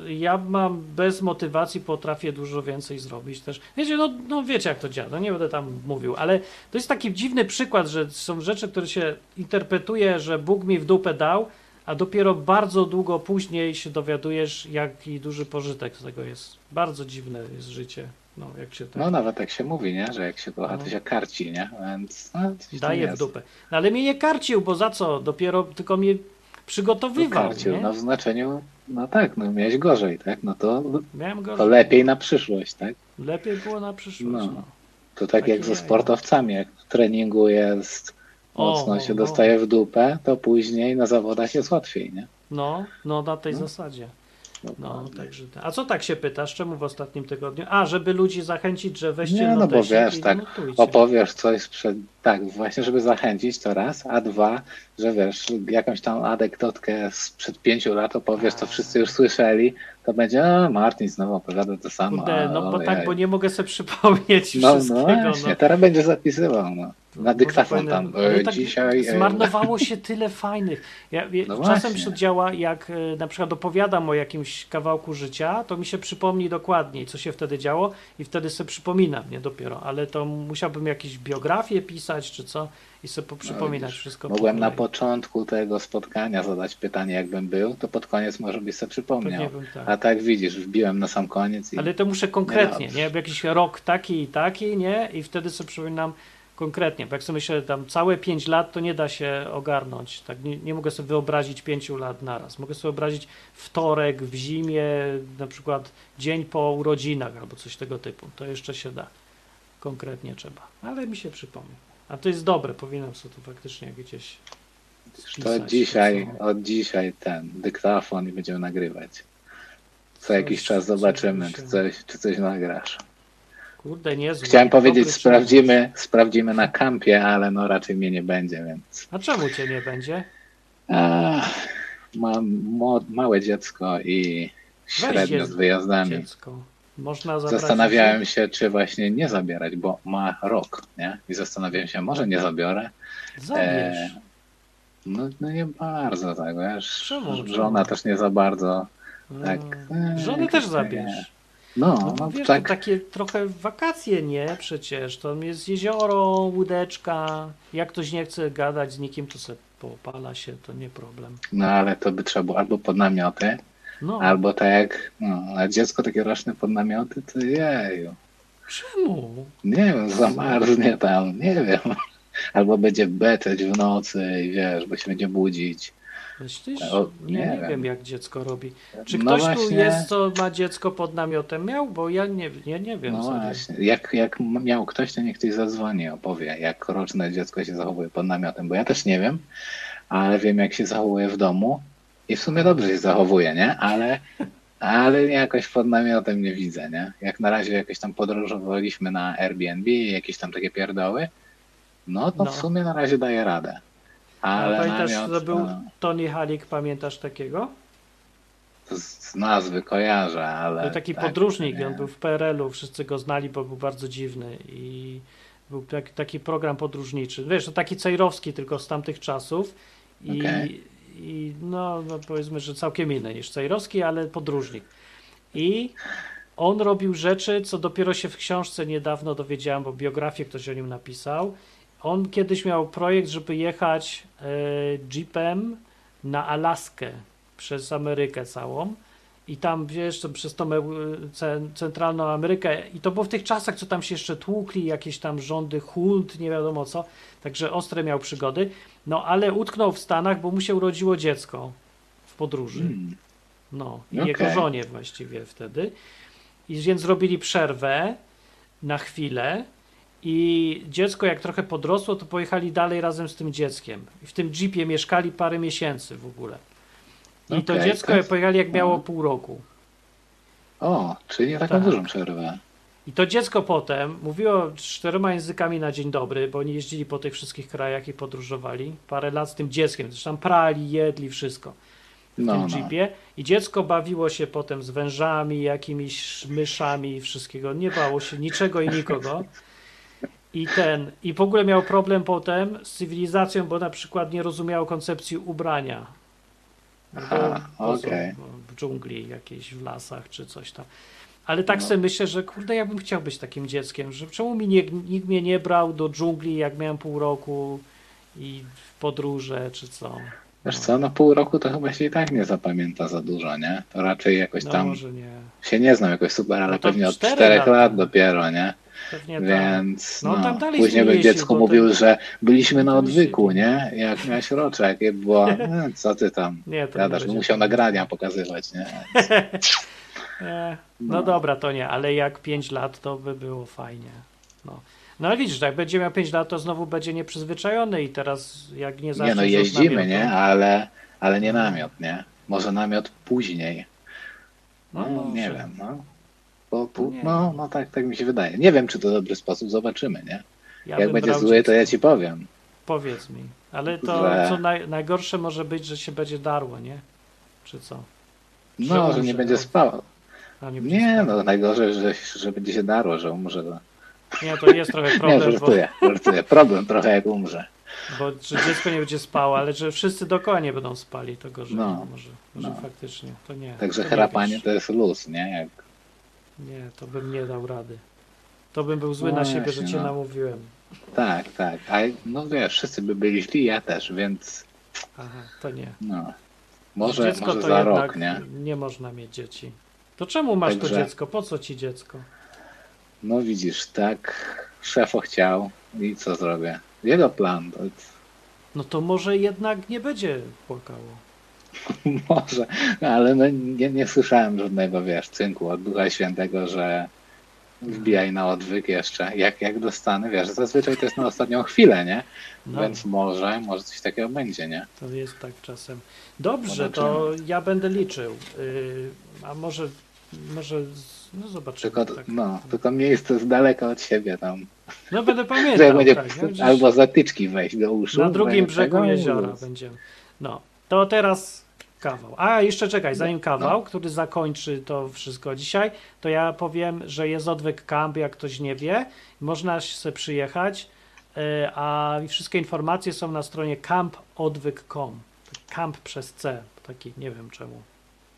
[SPEAKER 1] Ja mam bez motywacji potrafię dużo więcej zrobić też. Wiecie, no, no wiecie jak to działa, no nie będę tam mówił, ale to jest taki dziwny przykład, że są rzeczy, które się interpretuje, że Bóg mi w dupę dał, a dopiero bardzo długo później się dowiadujesz, jaki duży pożytek z tego jest. Bardzo dziwne jest życie, no jak się tak
[SPEAKER 3] No nawet tak się mówi, nie? Że jak się kocha, to
[SPEAKER 1] No.
[SPEAKER 3] się karci, nie? Więc no,
[SPEAKER 1] daje w dupę. No ale mnie nie karcił, bo za co? Dopiero tylko mnie
[SPEAKER 3] No,
[SPEAKER 1] przygotowywał,
[SPEAKER 3] karcił,
[SPEAKER 1] nie?
[SPEAKER 3] no w znaczeniu, no tak, no miałeś gorzej, tak? No to, to lepiej na przyszłość, tak?
[SPEAKER 1] Lepiej było na przyszłość.
[SPEAKER 3] No.
[SPEAKER 1] No.
[SPEAKER 3] To tak jak ze sportowcami, jak w treningu jest mocno
[SPEAKER 1] O,
[SPEAKER 3] się
[SPEAKER 1] no.
[SPEAKER 3] dostaje w dupę, to później na zawodach jest łatwiej, nie?
[SPEAKER 1] No, no na tej
[SPEAKER 3] No.
[SPEAKER 1] zasadzie. No,
[SPEAKER 3] Dokładnie.
[SPEAKER 1] także. A co tak się pytasz? Czemu w ostatnim tygodniu? A, żeby ludzi zachęcić, że weźcie
[SPEAKER 3] Nie, no bo wiesz, tak,
[SPEAKER 1] notujcie.
[SPEAKER 3] Opowiesz coś sprzed, tak, właśnie, żeby zachęcić to raz, a dwa, że wiesz, jakąś tam anegdotkę sprzed pięciu lat opowiesz, to wszyscy już słyszeli, to będzie, a Martin znowu opowiada to samo.
[SPEAKER 1] Kurde, no bo tak, bo nie mogę sobie przypomnieć
[SPEAKER 3] No,
[SPEAKER 1] wszystkiego.
[SPEAKER 3] no właśnie, teraz będzie zapisywał, no. Na dyktafon tam,
[SPEAKER 1] ale
[SPEAKER 3] e,
[SPEAKER 1] tak
[SPEAKER 3] dzisiaj... e,
[SPEAKER 1] Zmarnowało się tyle fajnych. Ja,
[SPEAKER 3] No
[SPEAKER 1] czasem
[SPEAKER 3] właśnie.
[SPEAKER 1] to działa, jak e, na przykład opowiadam o jakimś kawałku życia, to mi się przypomni dokładniej, co się wtedy działo i wtedy sobie przypominam, nie dopiero, ale to musiałbym jakieś biografie pisać czy co i sobie poprzypominać
[SPEAKER 3] No
[SPEAKER 1] wszystko. po
[SPEAKER 3] Mogłem na
[SPEAKER 1] kolei.
[SPEAKER 3] początku tego spotkania zadać pytanie, jakbym był, to pod koniec może byś sobie przypomniał.
[SPEAKER 1] Bym tak.
[SPEAKER 3] A tak widzisz, wbiłem na sam koniec i
[SPEAKER 1] Ale to muszę konkretnie,
[SPEAKER 3] Nie
[SPEAKER 1] nie? Jakiś rok taki i taki, nie? I wtedy sobie przypominam konkretnie, bo jak sobie myślę, tam całe 5 lat to nie da się ogarnąć. Tak nie, nie mogę sobie wyobrazić 5 lat naraz. Mogę sobie wyobrazić wtorek w zimie, na przykład dzień po urodzinach albo coś tego typu. To jeszcze się da. Konkretnie trzeba. Ale mi się przypomni. A to jest dobre, powinienem sobie to faktycznie gdzieś
[SPEAKER 3] to
[SPEAKER 1] spisać,
[SPEAKER 3] dzisiaj,
[SPEAKER 1] co-
[SPEAKER 3] od dzisiaj ten dyktafon i będziemy nagrywać. Co jakiś czas zobaczymy, czy coś, czy coś nagrasz.
[SPEAKER 1] Kurde, niezły.
[SPEAKER 3] Chciałem powiedzieć, sprawdzimy, sprawdzimy na kampie, ale no raczej mnie nie będzie, więc.
[SPEAKER 1] A czemu cię nie będzie?
[SPEAKER 3] A, mam małe dziecko i średnio z wyjazdami.
[SPEAKER 1] Dziecko. Można
[SPEAKER 3] Zastanawiałem się, czy właśnie nie zabierać, bo ma rok, nie? I zastanawiałem się, może nie zabiorę.
[SPEAKER 1] Zabierz.
[SPEAKER 3] E, No, no nie bardzo, tak, wiesz.
[SPEAKER 1] Czemu?
[SPEAKER 3] Żona też nie za bardzo. tak,
[SPEAKER 1] A,
[SPEAKER 3] e, jakoś
[SPEAKER 1] też zabierz.
[SPEAKER 3] No,
[SPEAKER 1] No,
[SPEAKER 3] no
[SPEAKER 1] wiesz,
[SPEAKER 3] tak.
[SPEAKER 1] takie trochę wakacje, nie? Przecież to jest jezioro, łódeczka. Jak ktoś nie chce gadać z nikim, to se popala się, to nie problem.
[SPEAKER 3] No ale to by trzeba było albo pod namioty,
[SPEAKER 1] No,
[SPEAKER 3] albo tak jak no, a dziecko takie roczne pod namioty, to jeju.
[SPEAKER 1] czemu?
[SPEAKER 3] Nie wiem, zamarznie tam, nie wiem. Albo będzie beczeć w nocy i wiesz, bo się będzie budzić.
[SPEAKER 1] Myślisz?
[SPEAKER 3] O,
[SPEAKER 1] nie,
[SPEAKER 3] nie
[SPEAKER 1] nie
[SPEAKER 3] wiem.
[SPEAKER 1] jak dziecko robi. Czy
[SPEAKER 3] No
[SPEAKER 1] ktoś tu
[SPEAKER 3] właśnie.
[SPEAKER 1] jest, co ma dziecko pod namiotem? Miał? Bo ja nie, ja nie wiem.
[SPEAKER 3] No właśnie. Jak, jak miał ktoś, to niech ktoś zadzwoni, opowie, jak roczne dziecko się zachowuje pod namiotem, bo ja też nie wiem, ale wiem, jak się zachowuje w domu i w sumie dobrze się zachowuje, nie? Ale, ale jakoś pod namiotem nie widzę, nie? Jak na razie jakoś tam podróżowaliśmy na Airbnb i jakieś tam takie pierdoły, no to
[SPEAKER 1] No.
[SPEAKER 3] w sumie na razie daje radę. Ale
[SPEAKER 1] pamiętasz,
[SPEAKER 3] namiot,
[SPEAKER 1] to był
[SPEAKER 3] no,
[SPEAKER 1] Tony Halik, pamiętasz takiego?
[SPEAKER 3] z, nazwy kojarzę, ale...
[SPEAKER 1] Był taki
[SPEAKER 3] tak,
[SPEAKER 1] podróżnik,
[SPEAKER 3] nie.
[SPEAKER 1] on był w PRL-u, wszyscy go znali, bo był bardzo dziwny i był tak, taki program podróżniczy. Wiesz, to taki cejrowski tylko z tamtych czasów i,
[SPEAKER 3] Okej.
[SPEAKER 1] i no, no powiedzmy, że całkiem inny niż cejrowski, ale podróżnik. I on robił rzeczy, co dopiero się w książce niedawno dowiedziałem, bo biografię ktoś o nim napisał. On kiedyś miał projekt, żeby jechać e, jeepem na Alaskę przez Amerykę całą. I tam, wiesz, przez tą e, ce- centralną Amerykę. I to było w tych czasach, co tam się jeszcze tłukli, jakieś tam rządy hult, nie wiadomo co. Także ostre miał przygody. No, ale utknął w Stanach, bo mu się urodziło dziecko w podróży.
[SPEAKER 3] Hmm.
[SPEAKER 1] No, i
[SPEAKER 3] Okej.
[SPEAKER 1] jego żonie właściwie wtedy. I więc zrobili przerwę na chwilę i dziecko jak trochę podrosło, to pojechali dalej razem z tym dzieckiem. I w tym jeepie mieszkali parę miesięcy w ogóle. I to
[SPEAKER 3] Okej,
[SPEAKER 1] dziecko
[SPEAKER 3] tak.
[SPEAKER 1] pojechali jak miało
[SPEAKER 3] No.
[SPEAKER 1] pół roku.
[SPEAKER 3] O, czyli nie taką
[SPEAKER 1] Tak.
[SPEAKER 3] dużą przerwę.
[SPEAKER 1] I to dziecko potem mówiło czterema językami na dzień dobry, bo oni jeździli po tych wszystkich krajach i podróżowali. Parę lat z tym dzieckiem, zresztą prali, jedli, wszystko. w
[SPEAKER 3] No,
[SPEAKER 1] tym
[SPEAKER 3] no.
[SPEAKER 1] jeepie i dziecko bawiło się potem z wężami, jakimiś myszami i wszystkiego. Nie bało się niczego i nikogo. I ten, i w ogóle miał problem potem z cywilizacją, bo na przykład nie rozumiał koncepcji ubrania. No
[SPEAKER 3] Aha,
[SPEAKER 1] są
[SPEAKER 3] okej.
[SPEAKER 1] W dżungli jakiejś, w lasach czy coś tam. Ale tak
[SPEAKER 3] No.
[SPEAKER 1] sobie myślę, że kurde, ja bym chciał być takim dzieckiem, że czemu mi nie, nikt mnie nie brał do dżungli, jak miałem pół roku i w podróże, czy co.
[SPEAKER 3] Wiesz co, no pół roku to chyba się i tak nie zapamięta za dużo, nie? To raczej jakoś
[SPEAKER 1] No
[SPEAKER 3] tam
[SPEAKER 1] może nie.
[SPEAKER 3] się nie znam jakoś super, ale
[SPEAKER 1] No
[SPEAKER 3] pewnie od czterech
[SPEAKER 1] lata.
[SPEAKER 3] lat dopiero, nie?
[SPEAKER 1] Pewnie tak.
[SPEAKER 3] Więc
[SPEAKER 1] No,
[SPEAKER 3] no,
[SPEAKER 1] tam dalej
[SPEAKER 3] później dziecko
[SPEAKER 1] bo
[SPEAKER 3] mówił,
[SPEAKER 1] ten-
[SPEAKER 3] że byliśmy na odwyku, nie? Jak miałeś roczek, i było, e, co ty tam
[SPEAKER 1] Nie, to nie
[SPEAKER 3] gadasz,
[SPEAKER 1] będzie
[SPEAKER 3] musiał
[SPEAKER 1] tak.
[SPEAKER 3] nagrania pokazywać, nie?
[SPEAKER 1] E, no.
[SPEAKER 3] No.
[SPEAKER 1] dobra, to nie, ale jak 5 lat, to by było fajnie. No. No ale widzisz, jak będzie miał 5 lat, to znowu będzie nieprzyzwyczajony i teraz jak nie zacznie
[SPEAKER 3] Nie no, jeździmy, nie? Ale, ale nie namiot, nie? Może namiot później. No,
[SPEAKER 1] No,
[SPEAKER 3] nie wiem, no. Bo, pół-
[SPEAKER 1] Nie.
[SPEAKER 3] no, no tak, tak mi się wydaje. Nie wiem, czy to dobry sposób, zobaczymy, nie?
[SPEAKER 1] Ja
[SPEAKER 3] Jak będzie zły, to ja ci powiem.
[SPEAKER 1] Powiedz mi. Ale to,
[SPEAKER 3] Że-
[SPEAKER 1] co naj, najgorsze może być, że się będzie darło, nie? Czy co? Że
[SPEAKER 3] No, że
[SPEAKER 1] umrze,
[SPEAKER 3] nie będzie
[SPEAKER 1] no.
[SPEAKER 3] spał.
[SPEAKER 1] A nie, będzie
[SPEAKER 3] Nie,
[SPEAKER 1] spał.
[SPEAKER 3] no najgorzej, że, że będzie się darło, że umrze. No.
[SPEAKER 1] nie, to jest trochę
[SPEAKER 3] Nie,
[SPEAKER 1] problem, bo,
[SPEAKER 3] żartuję, żartuję. Problem trochę jak umrze.
[SPEAKER 1] bo że dziecko nie będzie spało, ale że wszyscy dookoła nie będą spali, to gorzej.
[SPEAKER 3] No.
[SPEAKER 1] Może, może
[SPEAKER 3] No.
[SPEAKER 1] faktycznie, to nie.
[SPEAKER 3] Także
[SPEAKER 1] to nie
[SPEAKER 3] chrapanie
[SPEAKER 1] wiesz.
[SPEAKER 3] to jest luz, nie? Jak,
[SPEAKER 1] Nie, to bym nie dał rady. To bym był zły
[SPEAKER 3] No
[SPEAKER 1] na siebie,
[SPEAKER 3] właśnie,
[SPEAKER 1] że cię
[SPEAKER 3] no.
[SPEAKER 1] namówiłem.
[SPEAKER 3] tak, tak. A no wiesz, wszyscy by byli źli, ja też, więc
[SPEAKER 1] Aha, to nie.
[SPEAKER 3] no. Może,
[SPEAKER 1] dziecko
[SPEAKER 3] może
[SPEAKER 1] to
[SPEAKER 3] za rok, nie?
[SPEAKER 1] nie można mieć dzieci. To czemu masz to
[SPEAKER 3] Także-
[SPEAKER 1] dziecko? Po co ci dziecko?
[SPEAKER 3] No widzisz, tak szefo chciał i co zrobię? Jego plan to
[SPEAKER 1] No to może jednak nie będzie płakało.
[SPEAKER 3] może, ale no nie, nie słyszałem żadnego, wiesz, cynku od Ducha Świętego, że wbijaj na odwyk jeszcze, jak, jak dostanę, wiesz, zazwyczaj to jest na ostatnią chwilę, nie?
[SPEAKER 1] No,
[SPEAKER 3] Więc może, może coś takiego będzie, nie?
[SPEAKER 1] to jest tak czasem. Dobrze, to ja będę liczył. Yy, a może może, no zobaczymy.
[SPEAKER 3] Tylko,
[SPEAKER 1] tak.
[SPEAKER 3] no, tylko miejsce z daleka od siebie tam.
[SPEAKER 1] No będę pamiętał,
[SPEAKER 3] będzie
[SPEAKER 1] tak.
[SPEAKER 3] Albo zatyczki wejść do uszu.
[SPEAKER 1] na drugim brzegu
[SPEAKER 3] tego,
[SPEAKER 1] jeziora będziemy. No, to teraz kawał. A, jeszcze czekaj, zanim kawał, który zakończy to wszystko dzisiaj, to ja powiem, że jest odwyk camp, jak ktoś nie wie. Można sobie przyjechać, y, a wszystkie informacje są na stronie campodwyk.com. Camp przez C, taki nie wiem czemu.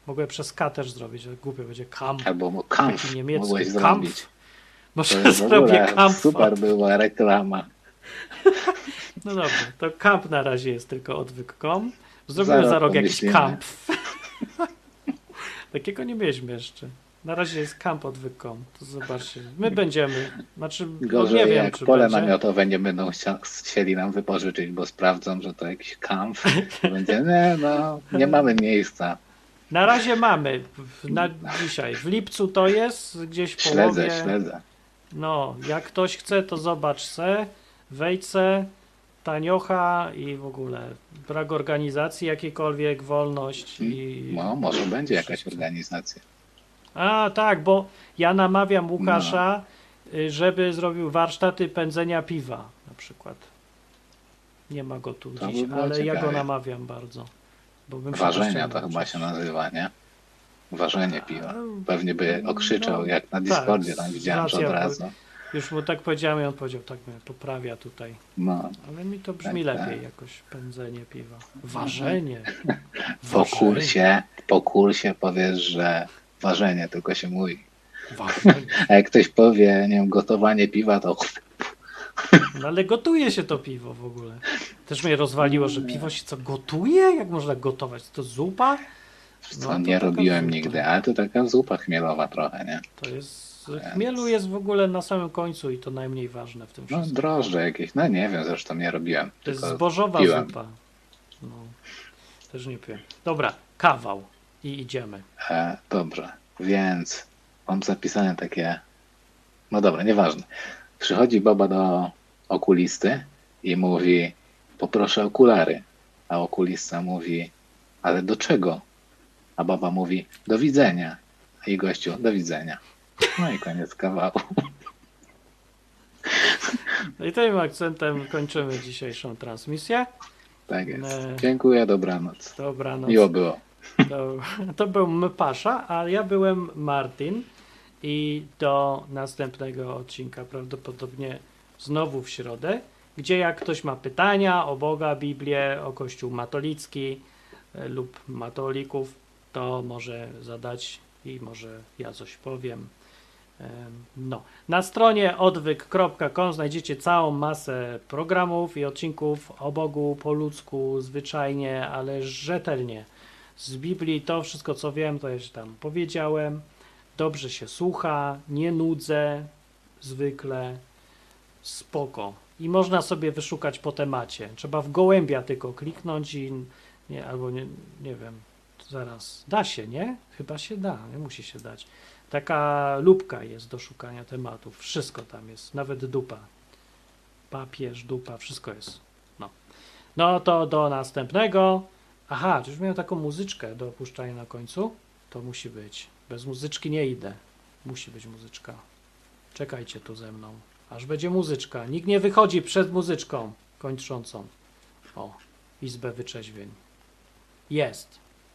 [SPEAKER 1] Mogę przez K też zrobić, ale głupio będzie camp.
[SPEAKER 3] Albo
[SPEAKER 1] Taki niemiecki.
[SPEAKER 3] mogłeś zrobić.
[SPEAKER 1] Może zrobię camp.
[SPEAKER 3] super była reklama.
[SPEAKER 1] No dobrze, to camp na razie jest tylko odwyk.com. Zrobimy za rok jakiś camp. Takiego nie mieliśmy jeszcze. Na razie jest camp odwyk.com. To zobaczcie. My będziemy. Znaczy, no
[SPEAKER 3] Gorzej
[SPEAKER 1] nie wiem,
[SPEAKER 3] jak
[SPEAKER 1] czy
[SPEAKER 3] pole
[SPEAKER 1] będzie.
[SPEAKER 3] namiotowe nie będą chcieli nam wypożyczyć, bo sprawdzą, że to jakiś kamp. Będzie, nie, no, nie mamy miejsca.
[SPEAKER 1] Na razie mamy. Na dzisiaj. W lipcu to jest, gdzieś w
[SPEAKER 3] Śledzę, śledzę.
[SPEAKER 1] No, jak ktoś chce, to zobacz se, wejdź se, taniocha i w ogóle brak organizacji jakiejkolwiek, wolność i...
[SPEAKER 3] No, może będzie jakaś organizacja.
[SPEAKER 1] A, tak, bo ja namawiam
[SPEAKER 3] No.
[SPEAKER 1] Łukasza, y, żeby zrobił warsztaty pędzenia piwa na przykład. Nie ma go tu
[SPEAKER 3] To by
[SPEAKER 1] dziś,
[SPEAKER 3] było
[SPEAKER 1] ale ja go
[SPEAKER 3] ciekawie.
[SPEAKER 1] namawiam bardzo. Bo bym
[SPEAKER 3] Ważenia to chyba się nazywa, nie? Ważenie piwa. Pewnie by okrzyczał,
[SPEAKER 1] no,
[SPEAKER 3] jak na
[SPEAKER 1] tak,
[SPEAKER 3] Discordzie tam widziałem, że od
[SPEAKER 1] bo-
[SPEAKER 3] razu.
[SPEAKER 1] Już mu tak powiedziałem i on powiedział, tak mnie poprawia tutaj.
[SPEAKER 3] No,
[SPEAKER 1] Ale mi to brzmi
[SPEAKER 3] Tak,
[SPEAKER 1] lepiej
[SPEAKER 3] tak.
[SPEAKER 1] jakoś, pędzenie piwa. Ważenie.
[SPEAKER 3] po kursie, po kursie powiesz, że ważenie tylko się mówi.
[SPEAKER 1] Ważenie.
[SPEAKER 3] A jak ktoś powie, nie wiem, gotowanie piwa, to
[SPEAKER 1] No ale gotuje się to piwo w ogóle. Też mnie rozwaliło, że piwo się co gotuje? Jak można gotować? To zupa?
[SPEAKER 3] co
[SPEAKER 1] No, to
[SPEAKER 3] nie robiłem
[SPEAKER 1] zupa.
[SPEAKER 3] nigdy, ale to taka zupa chmielowa trochę, nie?
[SPEAKER 1] To jest. Chmielu jest w ogóle na samym końcu i to najmniej ważne w tym
[SPEAKER 3] No
[SPEAKER 1] wszystkim.
[SPEAKER 3] drożdże jakieś, no nie wiem, zresztą nie robiłem.
[SPEAKER 1] to jest zbożowa
[SPEAKER 3] piłem.
[SPEAKER 1] zupa. No, też nie piłem. Dobra, kawał i idziemy.
[SPEAKER 3] E, dobrze, więc mam zapisane takie. No dobra, nieważne. Przychodzi baba do okulisty i mówi: Poproszę okulary. A okulista mówi: Ale do czego? A baba mówi: Do widzenia. I gościu: Do widzenia. No i koniec kawału.
[SPEAKER 1] No i tym akcentem kończymy dzisiejszą transmisję.
[SPEAKER 3] Tak jest.
[SPEAKER 1] Nie.
[SPEAKER 3] Dziękuję, dobranoc.
[SPEAKER 1] Dobranoc.
[SPEAKER 3] Miło było.
[SPEAKER 1] To, to był Mpasza, a ja byłem Martin i do następnego odcinka prawdopodobnie znowu w środę, gdzie jak ktoś ma pytania o Boga, Biblię, o Kościół matolicki e, lub matolików, to może zadać i może ja coś powiem. No. Na stronie odwyk.com znajdziecie całą masę programów i odcinków o Bogu po ludzku, zwyczajnie, ale rzetelnie z Biblii. To wszystko, co wiem, to już tam powiedziałem. Dobrze się słucha, nie nudzę, zwykle spoko. I można sobie wyszukać po temacie. Trzeba w gołębia tylko kliknąć i nie, albo nie, nie wiem, zaraz. Da się, nie? Chyba się da, nie musi się dać. Taka lubka jest do szukania tematów. Wszystko tam jest, nawet dupa. Papież, dupa, wszystko jest. No. No to do następnego. Aha, to już miałem taką muzyczkę do opuszczania na końcu. To musi być. Bez muzyczki nie idę. Musi być muzyczka. Czekajcie tu ze mną. Aż będzie muzyczka. Nikt nie wychodzi przed muzyczką kończącą. O, Izbę Wyczeźwień. Jest.